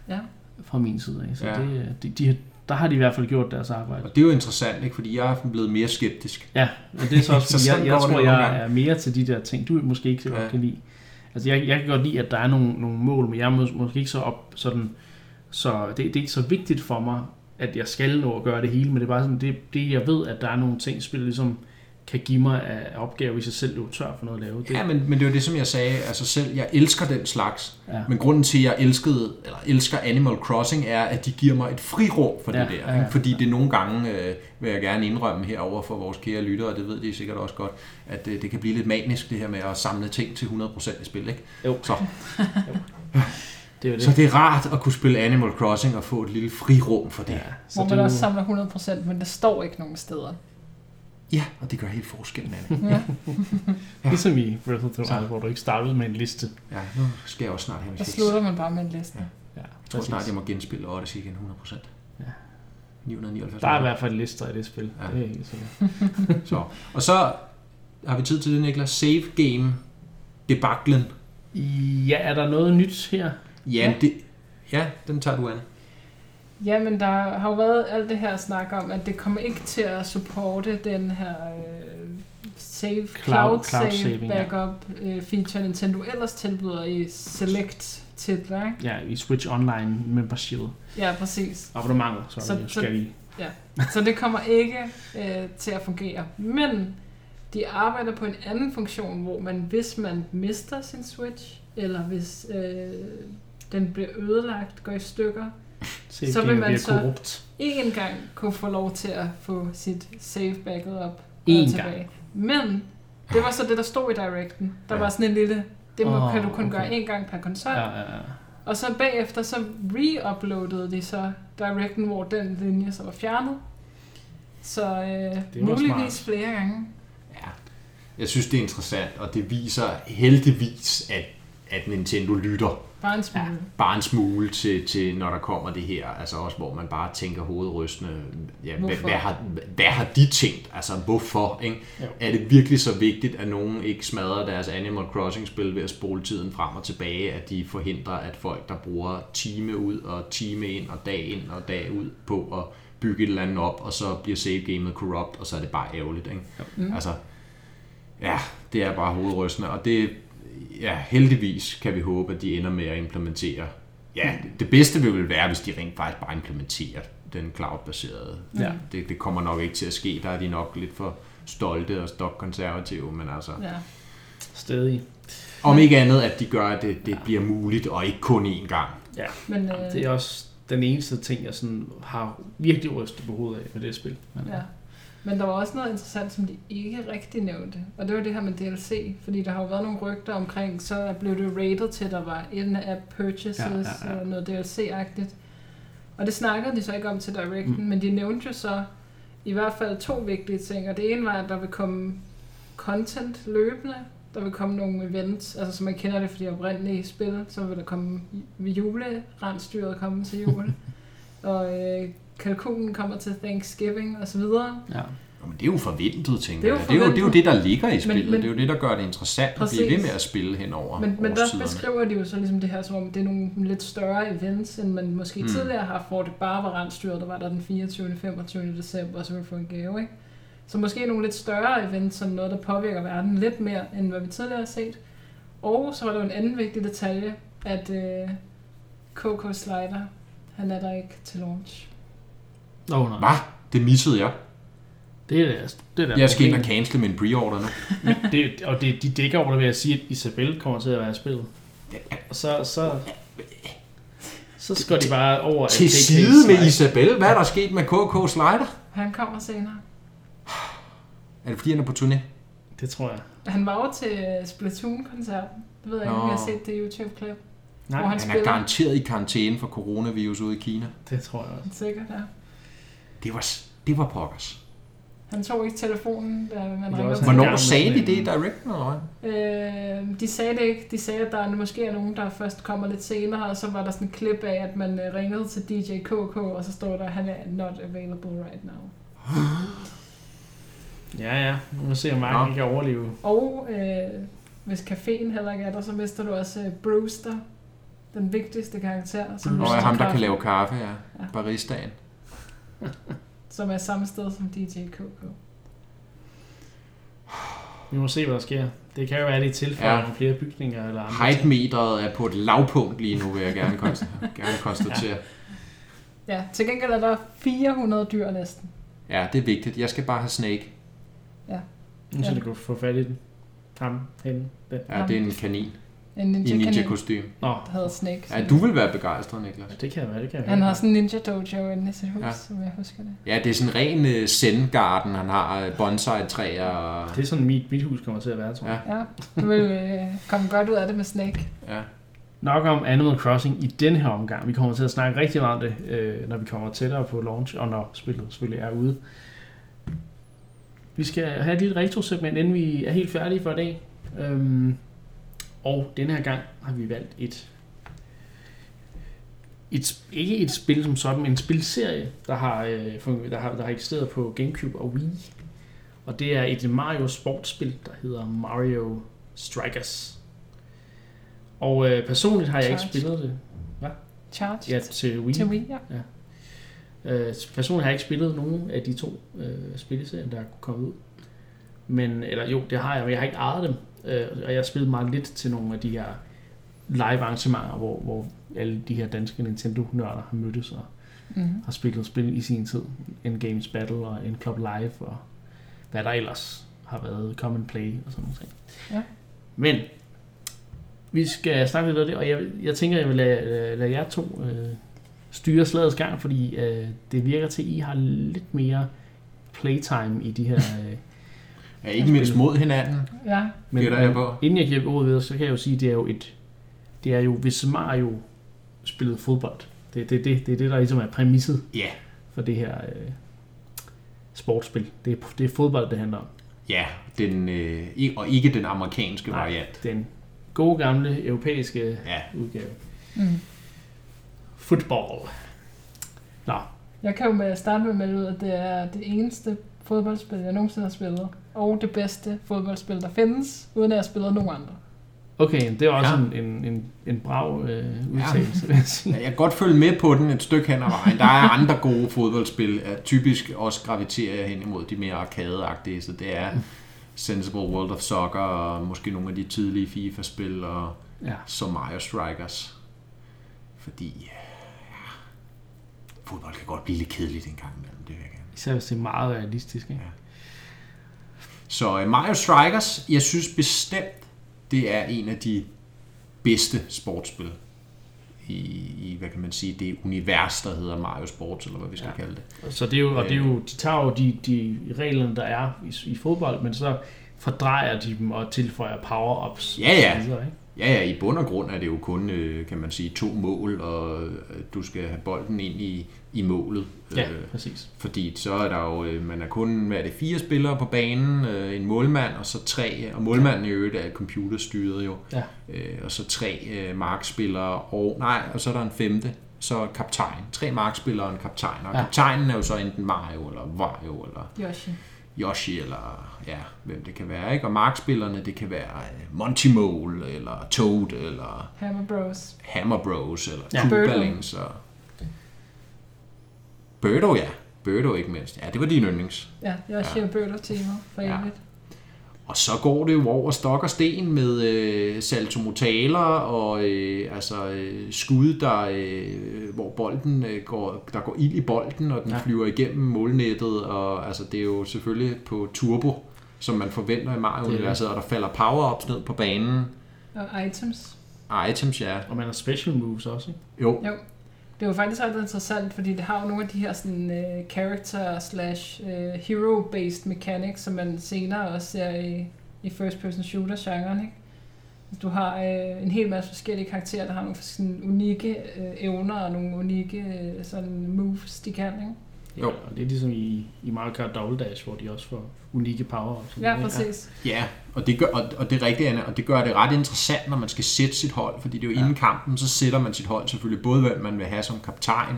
Ja. fra min side af. Så Ja. det, øh, de, de, der har de i hvert fald gjort deres arbejde. Og det er jo interessant, ikke? fordi jeg er blevet mere skeptisk. Ja, og det er så *laughs* også, Så jeg, jeg tror, jeg gange. er mere til de der ting, du måske ikke så godt Ja. kan lide. Altså, jeg, jeg kan godt lide, at der er nogle, nogle mål, men jeg er mås- måske ikke så op, sådan, så det, det er ikke så vigtigt for mig, at jeg skal nå at gøre det hele, men det er bare sådan, det, det jeg ved, at der er nogle ting, spillet ligesom kan give mig af opgaver, hvis jeg selv løber tør for noget at lave. Det, Ja, men, men det er jo det, som jeg sagde, altså selv, jeg elsker den slags. ja. Men grunden til, at jeg elskede, eller elsker Animal Crossing, er, at de giver mig et frirum for Ja, det der. ja, ja. Ikke? Fordi det nogle gange, øh, vil jeg gerne indrømme herover for vores kære lyttere, og det ved de sikkert også godt, at øh, det kan blive lidt manisk, det her med at samle ting til 100% i spil. Ikke? Jo. Så, *laughs* det er det. så det er rart at kunne spille Animal Crossing og få et lille frirum for det. ja, Ja, så Hvor man er også samler 100%, men det står ikke nogen steder. ja og det gør helt forskellen, Anne. Ja. *laughs* Ligesom i Breath of the. Wild, hvor du ikke startede med en liste. Ja, nu skal jeg også snart have en Der fix. slutter man bare med en liste. Ja. Ja, Jeg tror snart, jeg må genspille Odyssey igen 100%. Ja. 999. Der er i hvert fald lister i det spil. Ja. Det er helt sikkert. *laughs* Så. Og så har vi tid til det, Niklas? Save game debaklen. Ja, er der noget nyt her? Ja, Ja. det, ja, den tager du an. Jamen, der har jo været alt det her snak om, at det kommer ikke til at supporte den her øh, save, Cloud- cloud, save saving, ja. backup øh, feature, Nintendo ellers tilbyder i select titler, ikke? Ja, i Switch Online membership. Ja, præcis. Abonnementer, så, Så- så, så- skal de... Så det kommer ikke øh, til at fungere. Men de arbejder på en anden funktion, hvor man, hvis man mister sin Switch, eller hvis øh, den bliver ødelagt, går i stykker, *laughs* Se, Så vil man så- korrupt. ikke engang kunne få lov til at få sit save backet op og tilbage. Men det var så det, der stod i Directen. Der Ja. var sådan en lille... Det må, Åh, kan du kun okay. gøre én gang per konsol. Ja, ja, ja. Og så bagefter så re-uploadede de så Directen, hvor den linje så var fjernet. Så øh, var muligvis smart. flere gange. Ja. Jeg synes, det er interessant, og det viser heldigvis, at, at Nintendo lytter Bare en smule. Ja. bare en smule til, til, når der kommer det her. Altså også, hvor man bare tænker hovedrystende, ja, hvad, hvad, har, hvad har de tænkt? Altså, hvorfor? Ikke? Jo. Er det virkelig så vigtigt, at nogen ikke smadrer deres Animal Crossing-spil ved at spole tiden frem og tilbage, at de forhindrer, at folk, der bruger time ud og time ind og dag ind og dag ud på at bygge et eller andet op, og så bliver save-gamet corrupt, og så er det bare ærgerligt. Ikke? Mm. Altså, ja, det er bare hovedrystende, og det, ja, heldigvis kan vi håbe, at de ender med at implementere. Ja, det, det bedste vil vel være, hvis de rent faktisk bare implementerer den cloud-baserede. Ja. Det, det kommer nok ikke til at ske, der er de nok lidt for stolte og stokkonservative, men altså, Ja. Stadig. om ikke andet, at de gør, at det, det bliver muligt, og ikke kun én gang. Ja, Men, øh, det er også den eneste ting, jeg sådan har virkelig rystet på hovedet af med det spil. Men, Ja. Men der var også noget interessant, som de ikke rigtig nævnte. Og det var det her med DLC. Fordi der har jo været nogle rygter omkring, så blev det rated til, at der var in-app purchases Ja, ja, ja. og noget DLC-agtigt. Og det snakkede de så ikke om til Directen, Mm. men de nævnte jo så i hvert fald to vigtige ting. Og det ene var, at der vil komme content løbende. Der vil komme nogle events, altså som man kender det for de oprindelige spil, så vil der komme julerensdyret komme til jul. *laughs* og øh, kalkunen kommer til Thanksgiving og så videre. ja. Jo, Men det er jo forventet, tænker Det er jo jeg. Det er, jo, det er jo det, der ligger i spillet. men- det er jo det, der gør det interessant at Præcis. blive ved med at spille hen over Men, men der beskriver de jo så ligesom det her, som om det er nogle lidt større events, end man måske Mm. tidligere har haft, hvor det bare var rensdyret, der var der den 24. 25. december, og så ville få en gave, ikke? Så måske nogle lidt større events, som noget, der påvirker verden lidt mere, end hvad vi tidligere har set. Og så var der jo en anden vigtig detalje, at øh, Coco Slider, han er der ikke til launch. Åh, oh, nej. Hvad? Det missede jeg. Det er det, det er der Jeg skal ind og cancele min pre-order nu. Men det, og det, de dækker over det ved at sige, at Isabel kommer til at være spillet. Og så, så, så skal de bare over... at Til KK side med Isabel. Hvad er der sket med KK Slider? Han kommer senere. Er det fordi, han er på turné? Det tror jeg. Han var jo til Splatoon-koncerten. Det ved jeg ikke, om jeg har set det YouTube-klip. Nej, Hvor han Han er garanteret i karantæne for coronavirus ude i Kina. det tror jeg også. Sikkert, ja. Det var, det var pokkers. Han tog ikke telefonen, da man ringede Hvornår sagde de det i en- Directen, eller hvad? Øh, de sagde det ikke. De sagde, at der er- måske er nogen, der først kommer lidt senere, og så var der sådan en klip af, at man øh, ringede til DJ KK, og så står der, at han er not available right now. *gasps* Ja, ja. Nu må vi se, om Mark kan overleve. Og øh, hvis caféen heller ikke er der, så mister du også øh, Brewster, den vigtigste karakter, som, Nå, Og ham, der kan lave kaffe, ja. Ja. Baristaen. *laughs* som er samme sted som DJ KK. Vi må se, hvad der sker. Det kan jo være, at det tilføjer Ja. ja. flere bygninger eller andre. Hype-meteret er på et lavpunkt lige nu, vil jeg gerne, konst- gerne konstatere. Ja, til gengæld er der 400 dyr næsten. Ja, det er vigtigt. Jeg skal bare have Snake. Nu skal det gå få fat i den. Ham, hende, den. Ja, det er en kanin En ninja, i ninja ninja-kostym. Nå, der hedder Snake. Ja, du vil være begejstret, Niklas. det kan være, det kan være. Han har sådan en ninja dojo inde i sit hus, Ja. ja. som jeg husker det. Ja, det er sådan en ren uh, zen-garden. Han har uh, bonsai-træer og... Det er sådan, mit, mit hus kommer til at være, tror jeg. Ja, Ja, du vil øh, komme godt ud af det med Snake. ja. Nok om Animal Crossing i den her omgang. Vi kommer til at snakke rigtig meget om det, øh, når vi kommer tættere på launch, og når spillet selvfølgelig er ude. Vi skal have et lille retro-segment, inden vi er helt færdige for i dag. Øhm, og denne her gang har vi valgt et, et ikke et spil som sådan, men en spilserie, der har, øh, der har, der har eksisteret på Gamecube og Wii. Og det er et Mario sportsspil, der hedder Mario Strikers. Og øh, personligt har jeg ikke Charged. spillet det. Charge Ja, til Wii. til Wii, ja. Øh, personligt har jeg ikke spillet nogen af de to øh, spilleserier, der er kommet ud. Men, eller jo, det har jeg, men jeg har ikke ejet dem. Øh, og jeg har spillet meget lidt til nogle af de her live arrangementer, hvor, hvor alle de her danske Nintendo-nørder har mødtes og Mm. har spillet spil i sin tid. En Games Battle og en Club Live og hvad der ellers har været Common Play og sådan noget. Ja. Men vi skal snakke lidt om det, og jeg, jeg tænker, jeg vil lade, lade jer to øh, styre slagets gang, fordi øh, det virker til, at I har lidt mere playtime i de her... *laughs* Øh, Er ikke mindst mod hinanden, Ja, men gætter jeg på. inden jeg giver ordet videre, så kan jeg jo sige, at det er jo et... Det er jo, hvis Mario spillede fodbold. Det, det, det, det er det, der ligesom er præmisset Ja, for det her øh, sportsspil. Det er, det er fodbold, det handler om. ja den, øh, og ikke den amerikanske Nej. variant. Den gode gamle europæiske Ja, udgave. mm. Football. Nå, Jeg kan jo med starte med at melde ud, at det er det eneste fodboldspil, jeg nogensinde har spillet. Og det bedste fodboldspil, der findes, uden at jeg har spillet nogen andre. okay, det er også Ja. ja. en, en, en, en brav øh, udtalelse, vil jeg. Ja, jeg kan godt følge med på den et stykke hen ad vejen. Der er andre gode fodboldspil. Ja, Typisk også graviterer jeg hen imod de mere arcade så det er Sensible World of Soccer og måske nogle af de tidlige FIFA-spil og Ja. så Mario Strikers. Fordi ja, fodbold kan godt blive lidt kedeligt en gang imellem, det vil jeg gerne. Især hvis det er meget realistisk. Ikke? Så uh, Mario Strikers, jeg synes bestemt, det er en af de bedste sportsspil i, i, hvad kan man sige, det univers, der hedder Mario Sports, eller hvad vi skal Ja. kalde det. Så det er jo, og det er jo, de tager jo de, de reglerne, der er i, i fodbold, men så fordrejer de dem og tilføjer power-ups. Ja, ja. og så videre, ikke? Ja, ja, i bund og grund er det jo kun, øh, kan man sige, to mål, og øh, du skal have bolden ind i, i målet. Ja, Øh, præcis. Fordi så er der jo, øh, man er kun, hvad er det, fire spillere på banen, øh, en målmand, og så tre, og målmanden i øvrigt er computerstyret jo, Ja. øh, og så tre øh, markspillere, og nej, og så er der en femte, så kaptajn. Tre markspillere og en kaptajn, og Ja. kaptajnen er jo så enten Mario, eller Wario, eller Yoshi. Yoshi, eller ja, hvem det kan være, ikke? Og markspillerne, det kan være øh, Monty Mole, eller Toad, eller Hammer Bros. Hammer Bros, eller Ja. Koopalings, og... Birdo, ja. Birdo ikke mindst. Ja, det var din yndlings. Ja, Yoshi Ja. og Bøtter tema for Ja. evigt. Og så går det jo over stok og sten med øh, saltomortaler og øh, altså øh, skud, der, øh, hvor bolden øh, går, der går ild i bolden, og den Ja. ja. flyver igennem målnettet. Og altså, det er jo selvfølgelig på turbo, som man forventer i Mario-universet, og der falder power-ups ned på banen. Og items. Og items, ja. Og man har special moves også, ikke? Jo, Jo. Det er faktisk ret interessant, fordi det har jo nogle af de her sådan, uh, character slash uh, hero-based mechanics, som man senere også ser i, i first-person shooter-genren, ikke? Altså, du har øh, en hel masse forskellige karakterer, der har nogle sådan unikke øh, evner og nogle unikke øh, sådan moves, de kan, ikke? Ja, Jo. og det er ligesom i, i Mario Kart Double Dash, hvor de også får unikke power-ups. Ja, præcis. Ja, og det, gør, og, og det er rigtigt, Anna, og det gør det ret interessant, når man skal sætte sit hold, fordi det er jo Ja. inden kampen, så sætter man sit hold selvfølgelig både, hvem man vil have som kaptajn,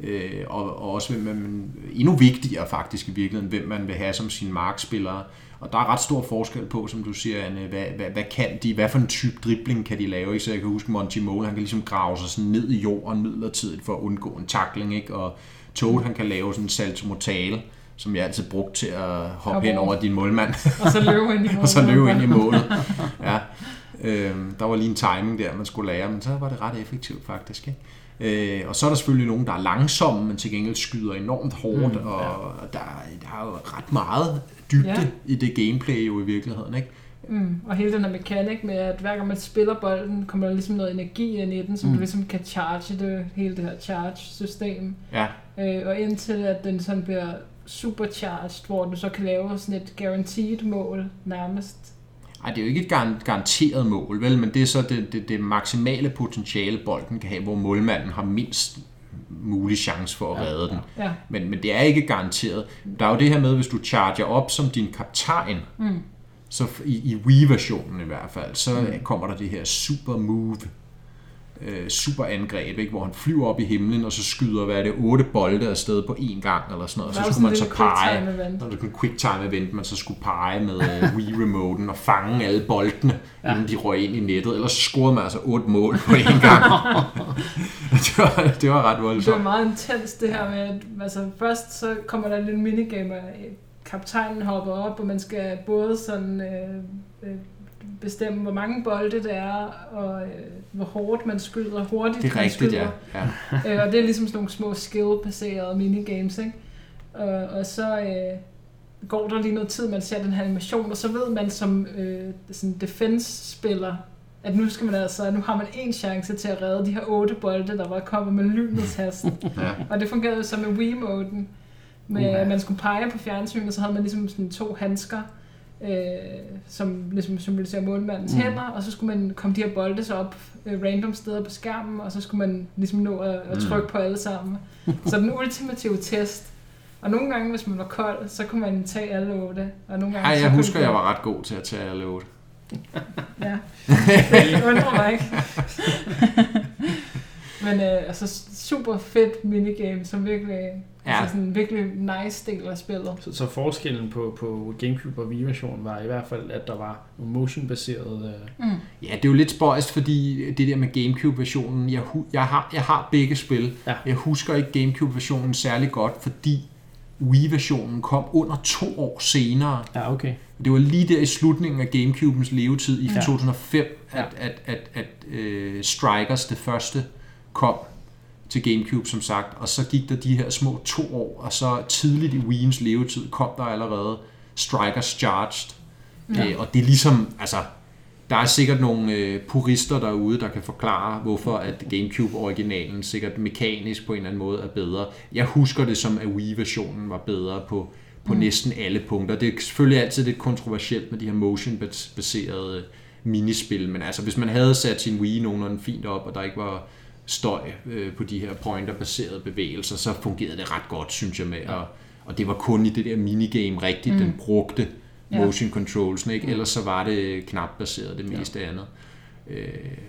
øh, og, og også hvem man, endnu vigtigere faktisk i virkeligheden, hvem man vil have som sine markspillere. Og der er ret stor forskel på, som du siger, Anne, hvad, hvad, hvad kan de, hvad for en type dribling kan de lave, ikke? Så jeg kan huske Monty Mole, han kan ligesom grave sig sådan ned i jorden midlertidigt for at undgå en takling, ikke? Og Toad, han kan lave sådan en salto mortale, som jeg altid brugt til at hoppe hen over. over din målmand. Og så løbe ind i *laughs* målet. og så løbe ind i målet. Ja. Øhm, der var lige en timing der, man skulle lære, men så var det ret effektivt faktisk. Ikke? Øh, og så er der selvfølgelig nogen, der er langsomme, men til gengæld skyder enormt hårdt, Mm, ja. og der, der er jo ret meget dybde ja. i det gameplay jo i virkeligheden. Ikke? Mm, og hele den her mekanik med, at hver gang man spiller bolden, kommer der ligesom noget energi ind i den, som Mm. du ligesom kan charge det, hele det her charge-system. Ja, Øh, og indtil at den sådan bliver supercharged, hvor du så kan lave sådan et guaranteed mål nærmest. Ej, det er jo ikke et gar- garanteret mål, vel? men det er så det, det, det maksimale potentiale, bolden kan have, hvor målmanden har mindst mulig chance for at ja, redde den. Ja. Men, men det er ikke garanteret. Der er jo det her med, hvis du charger op som din kaptajn, Mm. Så i, i Wii-versionen i hvert fald, så Mm. mm. kommer der det her super move, øh, superangreb, ikke? hvor han flyver op i himlen, og så skyder, hvad er det, otte bolde afsted på én gang, eller sådan noget. Og så skulle man så pege, når det kunne quick time event, man så skulle pege med uh, *laughs* Wii-remoten og fange alle boldene, ja. inden de røg ind i nettet, ellers så scorede man altså otte mål på én gang. *laughs* det, var, det var ret voldsomt. Det var meget intens det her med, at altså, først så kommer der en minigame, og kaptajnen hopper op, og man skal både sådan... Øh, øh, bestemme, hvor mange bolde det er, og øh, hvor hårdt man skyder, hurtigt det er rigtigt, man skyder. Ja. ja. *laughs* øh, og det er ligesom sådan nogle små skill-baserede minigames, ikke? Og, og så øh, går der lige noget tid, man ser den her animation, og så ved man som øh, sådan defense-spiller, at nu skal man altså, nu har man en chance til at redde de her otte bolde, der var kommet med lynets hast. *laughs* ja. Og det fungerede så med Wiimoten, med, uh-huh. man skulle pege på fjernsynet, og så havde man ligesom sådan to handsker, øh, som ligesom symboliserer månmandens mm. hænder, og så skulle man komme de her bolde så op øh, random steder på skærmen, og så skulle man ligesom nå at, at mm. trykke mm. på alle sammen. så den ultimative test. Og nogle gange, hvis man var kold, så kunne man tage alle otte. Og nogle gange, Ej, jeg husker, jeg var ret god til at tage alle otte. *laughs* ja, *laughs* det undrer mig ikke. *laughs* Men øh, altså super fedt minigame, som virkelig Ja. Altså sådan en virkelig nice del af spillet. Så, så forskellen på, på Gamecube og Wii-versionen var i hvert fald, at der var nogle motion-baserede... Mm. Ja, det er jo lidt spøjst, fordi det der med Gamecube-versionen, jeg, jeg, har, jeg har begge spil. Ja. Jeg husker ikke Gamecube-versionen særlig godt, fordi Wii-versionen kom under to år senere. Ja, okay. Det var lige der i slutningen af Gamecubens levetid i ja. 2005, at, ja. at, at, at, at uh, Strikers, det første, kom til Gamecube, som sagt, og så gik der de her små to år, og så tidligt i Wii'ens levetid kom der allerede Strikers Charged. Ja. Øh, og det er ligesom, altså, der er sikkert nogle øh, purister derude, der kan forklare, hvorfor at Gamecube-originalen sikkert mekanisk på en eller anden måde er bedre. Jeg husker det som, at Wii-versionen var bedre på, på mm. næsten alle punkter. Det er selvfølgelig altid lidt kontroversielt med de her motion-baserede minispil, men altså hvis man havde sat sin Wii nogenlunde fint op, og der ikke var støj øh, på de her pointer-baserede bevægelser, så fungerede det ret godt, synes jeg, med at, og det var kun i det der minigame rigtigt, mm. den brugte motion controls, ikke? Mm. ellers så var det knap-baseret det meste ja. andet. Øh,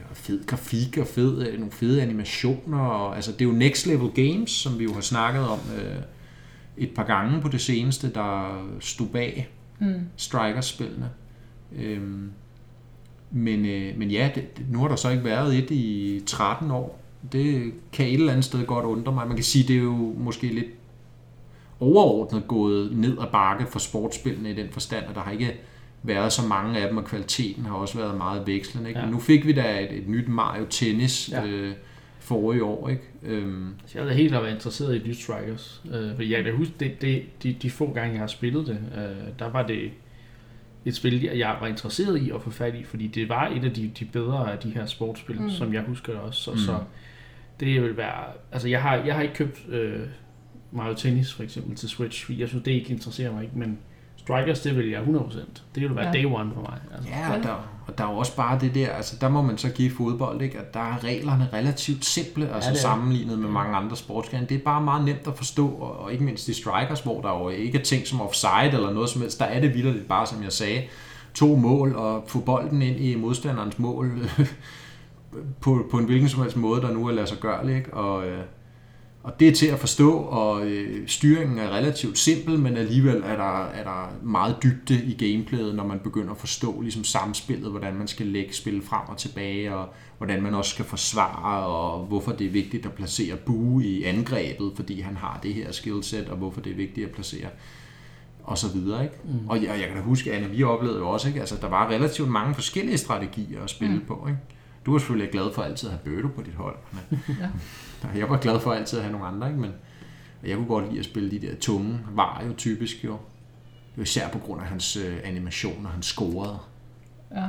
og fed grafik og fed, øh, nogle fede animationer, og, altså det er jo next level games, som vi jo har snakket om øh, et par gange på det seneste, der stod bag mm. Strikers-spillene. Øh, men, øh, men ja, det, nu har der så ikke været et i 13 år, det kan et eller andet sted godt undre mig. Man kan sige, det er jo måske lidt overordnet gået ned ad bakke for sportsspillene i den forstand, at der har ikke været så mange af dem, og kvaliteten har også været meget vekslende. Ikke? Ja. Men nu fik vi da et, et nyt Mario Tennis ja. øh, forrige år. Ikke? Øhm. Så jeg havde helt været interesseret i nyt Strikers. Øh, fordi jeg kan huske, det, det, de, de få gange, jeg har spillet det, øh, der var det et spil, jeg var interesseret i at få fat i, fordi det var et af de, de bedre af de her sportsspil, mm. som jeg husker det også. Så, mm. så det vil være... Altså, jeg har, jeg har ikke købt øh, Mario Tennis for eksempel til Switch, fordi jeg synes, det ikke interesserer mig ikke, men Strikers, det vil jeg 100%. Det vil være ja. day one for mig. Altså. Ja, og der, og der er jo også bare det der, altså der må man så give fodbold, ikke? at der er reglerne relativt simple, altså ja, sammenlignet med mange andre sportsgrene. Det er bare meget nemt at forstå, og, og ikke mindst de strikers, hvor der jo ikke er ting som offside eller noget som helst. Der er det vildt bare, som jeg sagde, to mål og få bolden ind i modstanderens mål *laughs* på, på en hvilken som helst måde, der nu er lade sig gøre. Ikke? Og, øh, og det er til at forstå, og øh, styringen er relativt simpel, men alligevel er der, er der meget dybde i gameplayet, når man begynder at forstå ligesom samspillet, hvordan man skal lægge spil frem og tilbage, og hvordan man også skal forsvare, og hvorfor det er vigtigt at placere Bue i angrebet, fordi han har det her skillset, og hvorfor det er vigtigt at placere og så videre. Ikke? Mm. Og jeg, jeg kan da huske, Anne, vi oplevede jo også, ikke? Altså, der var relativt mange forskellige strategier at spille mm. på. Ikke? Du var selvfølgelig glad for altid at have Bødo på dit hold. Men ja. *laughs* Jeg var glad for altid at have nogle andre, ikke? men jeg kunne godt lide at spille de der tunge var jo typisk jo. Især på grund af hans øh, animation, og han scorede. Ja.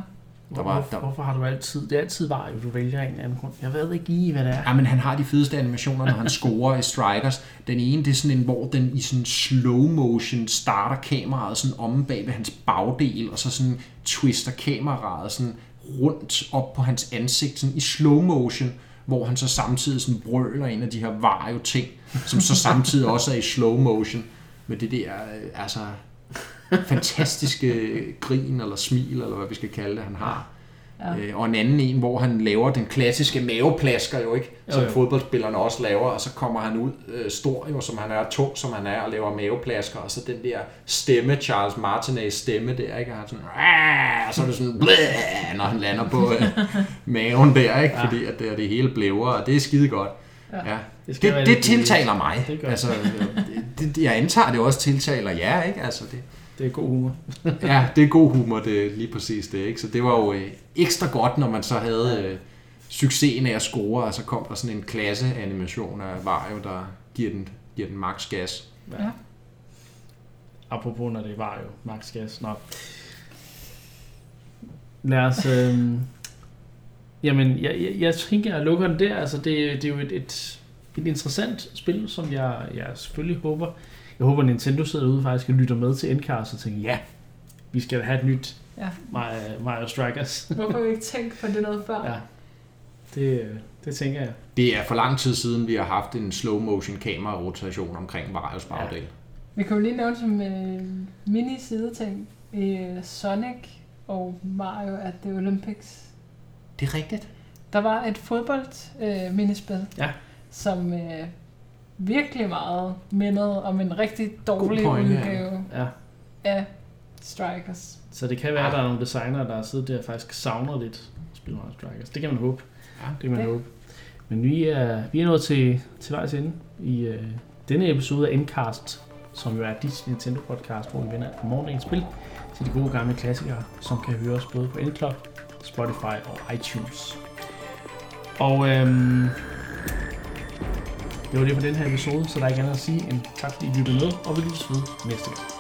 Der var, der... Hvorfor har du altid... Det er altid var, du vælger en anden grund. Jeg ved ikke lige, hvad det er. Ja, men han har de fedeste animationer, når han *laughs* scorer i Strikers. Den ene, det er sådan en, hvor den i sådan slow motion starter kameraet sådan omme bag ved hans bagdel, og så sådan twister kameraet sådan rundt op på hans ansigt sådan i slow motion, hvor han så samtidig sådan brøler en af de her vario ting, som så samtidig *laughs* også er i slow motion med det der altså fantastiske grin eller smil eller hvad vi skal kalde det, han har. Ja. Øh, og en anden en, hvor han laver den klassiske maveplasker jo ikke, som Jo, jo. fodboldspillerne også laver, og så kommer han ud øh, stor jo, som han er, tung som han er, og laver maveplasker, og så den der stemme, Charles Martinez stemme der, ikke? Og, han sådan, og så er det sådan, "Blæh!" når han lander på øh, *laughs* maven der, ikke? Ja. Fordi at det, det hele blæver, og det er skide godt. Ja. Ja. Det skal Det, det tiltaler mig. Det gør altså, det, det, jeg antager, det også tiltaler jer, ikke? Altså, det, Det er god humor. *laughs* ja, det er god humor, det er lige præcis det. Ikke? Så det var jo øh, ekstra godt, når man så havde øh, succesen af at score, og så kom der sådan en klasseanimation af Vario, der giver den, giver den max gas. Ja. Ja. Apropos, når det var jo max gas. Nå. Lad os... Øh... Jamen, jeg, jeg, jeg tænker, jeg lukker den der. Altså, det, det er jo et, et, et interessant spil, som jeg, jeg selvfølgelig håber... Jeg håber, Nintendo sidder ude faktisk og lytter med til Endcast og tænker, ja, vi skal have et nyt Ja. Mario, Mario Strikers. *laughs* Hvorfor har vi ikke tænkt på det noget før? ja, det, det tænker jeg. Det er for lang tid siden, vi har haft en slow motion kamera rotation omkring Varios bagdel. Vi kan jo lige nævne som øh, mini sideting øh, Sonic og Mario at The Olympics. Det er rigtigt. Der var et fodbold øh, minispil, Ja. som øh, virkelig meget mindede om en rigtig dårlig pointe, ja. udgave Ja. af Strikers. Så det kan være, at der er nogle designer, der har siddet der og faktisk savner lidt Mario Strikers. Det kan man håbe. Ja. Det kan man Ja. håbe. Men vi er, vi er nået til, til vejs ende i øh, denne episode af Endcast, som jo er dit Nintendo podcast, hvor vi vender fra morgendagens spil til de gode gamle klassikere, som kan høres både på Endclub, Spotify og iTunes. Og øhm, det var det for den her episode, så der er ikke andet at sige end tak fordi I lyttede med, og vi lyttes ved næste gang.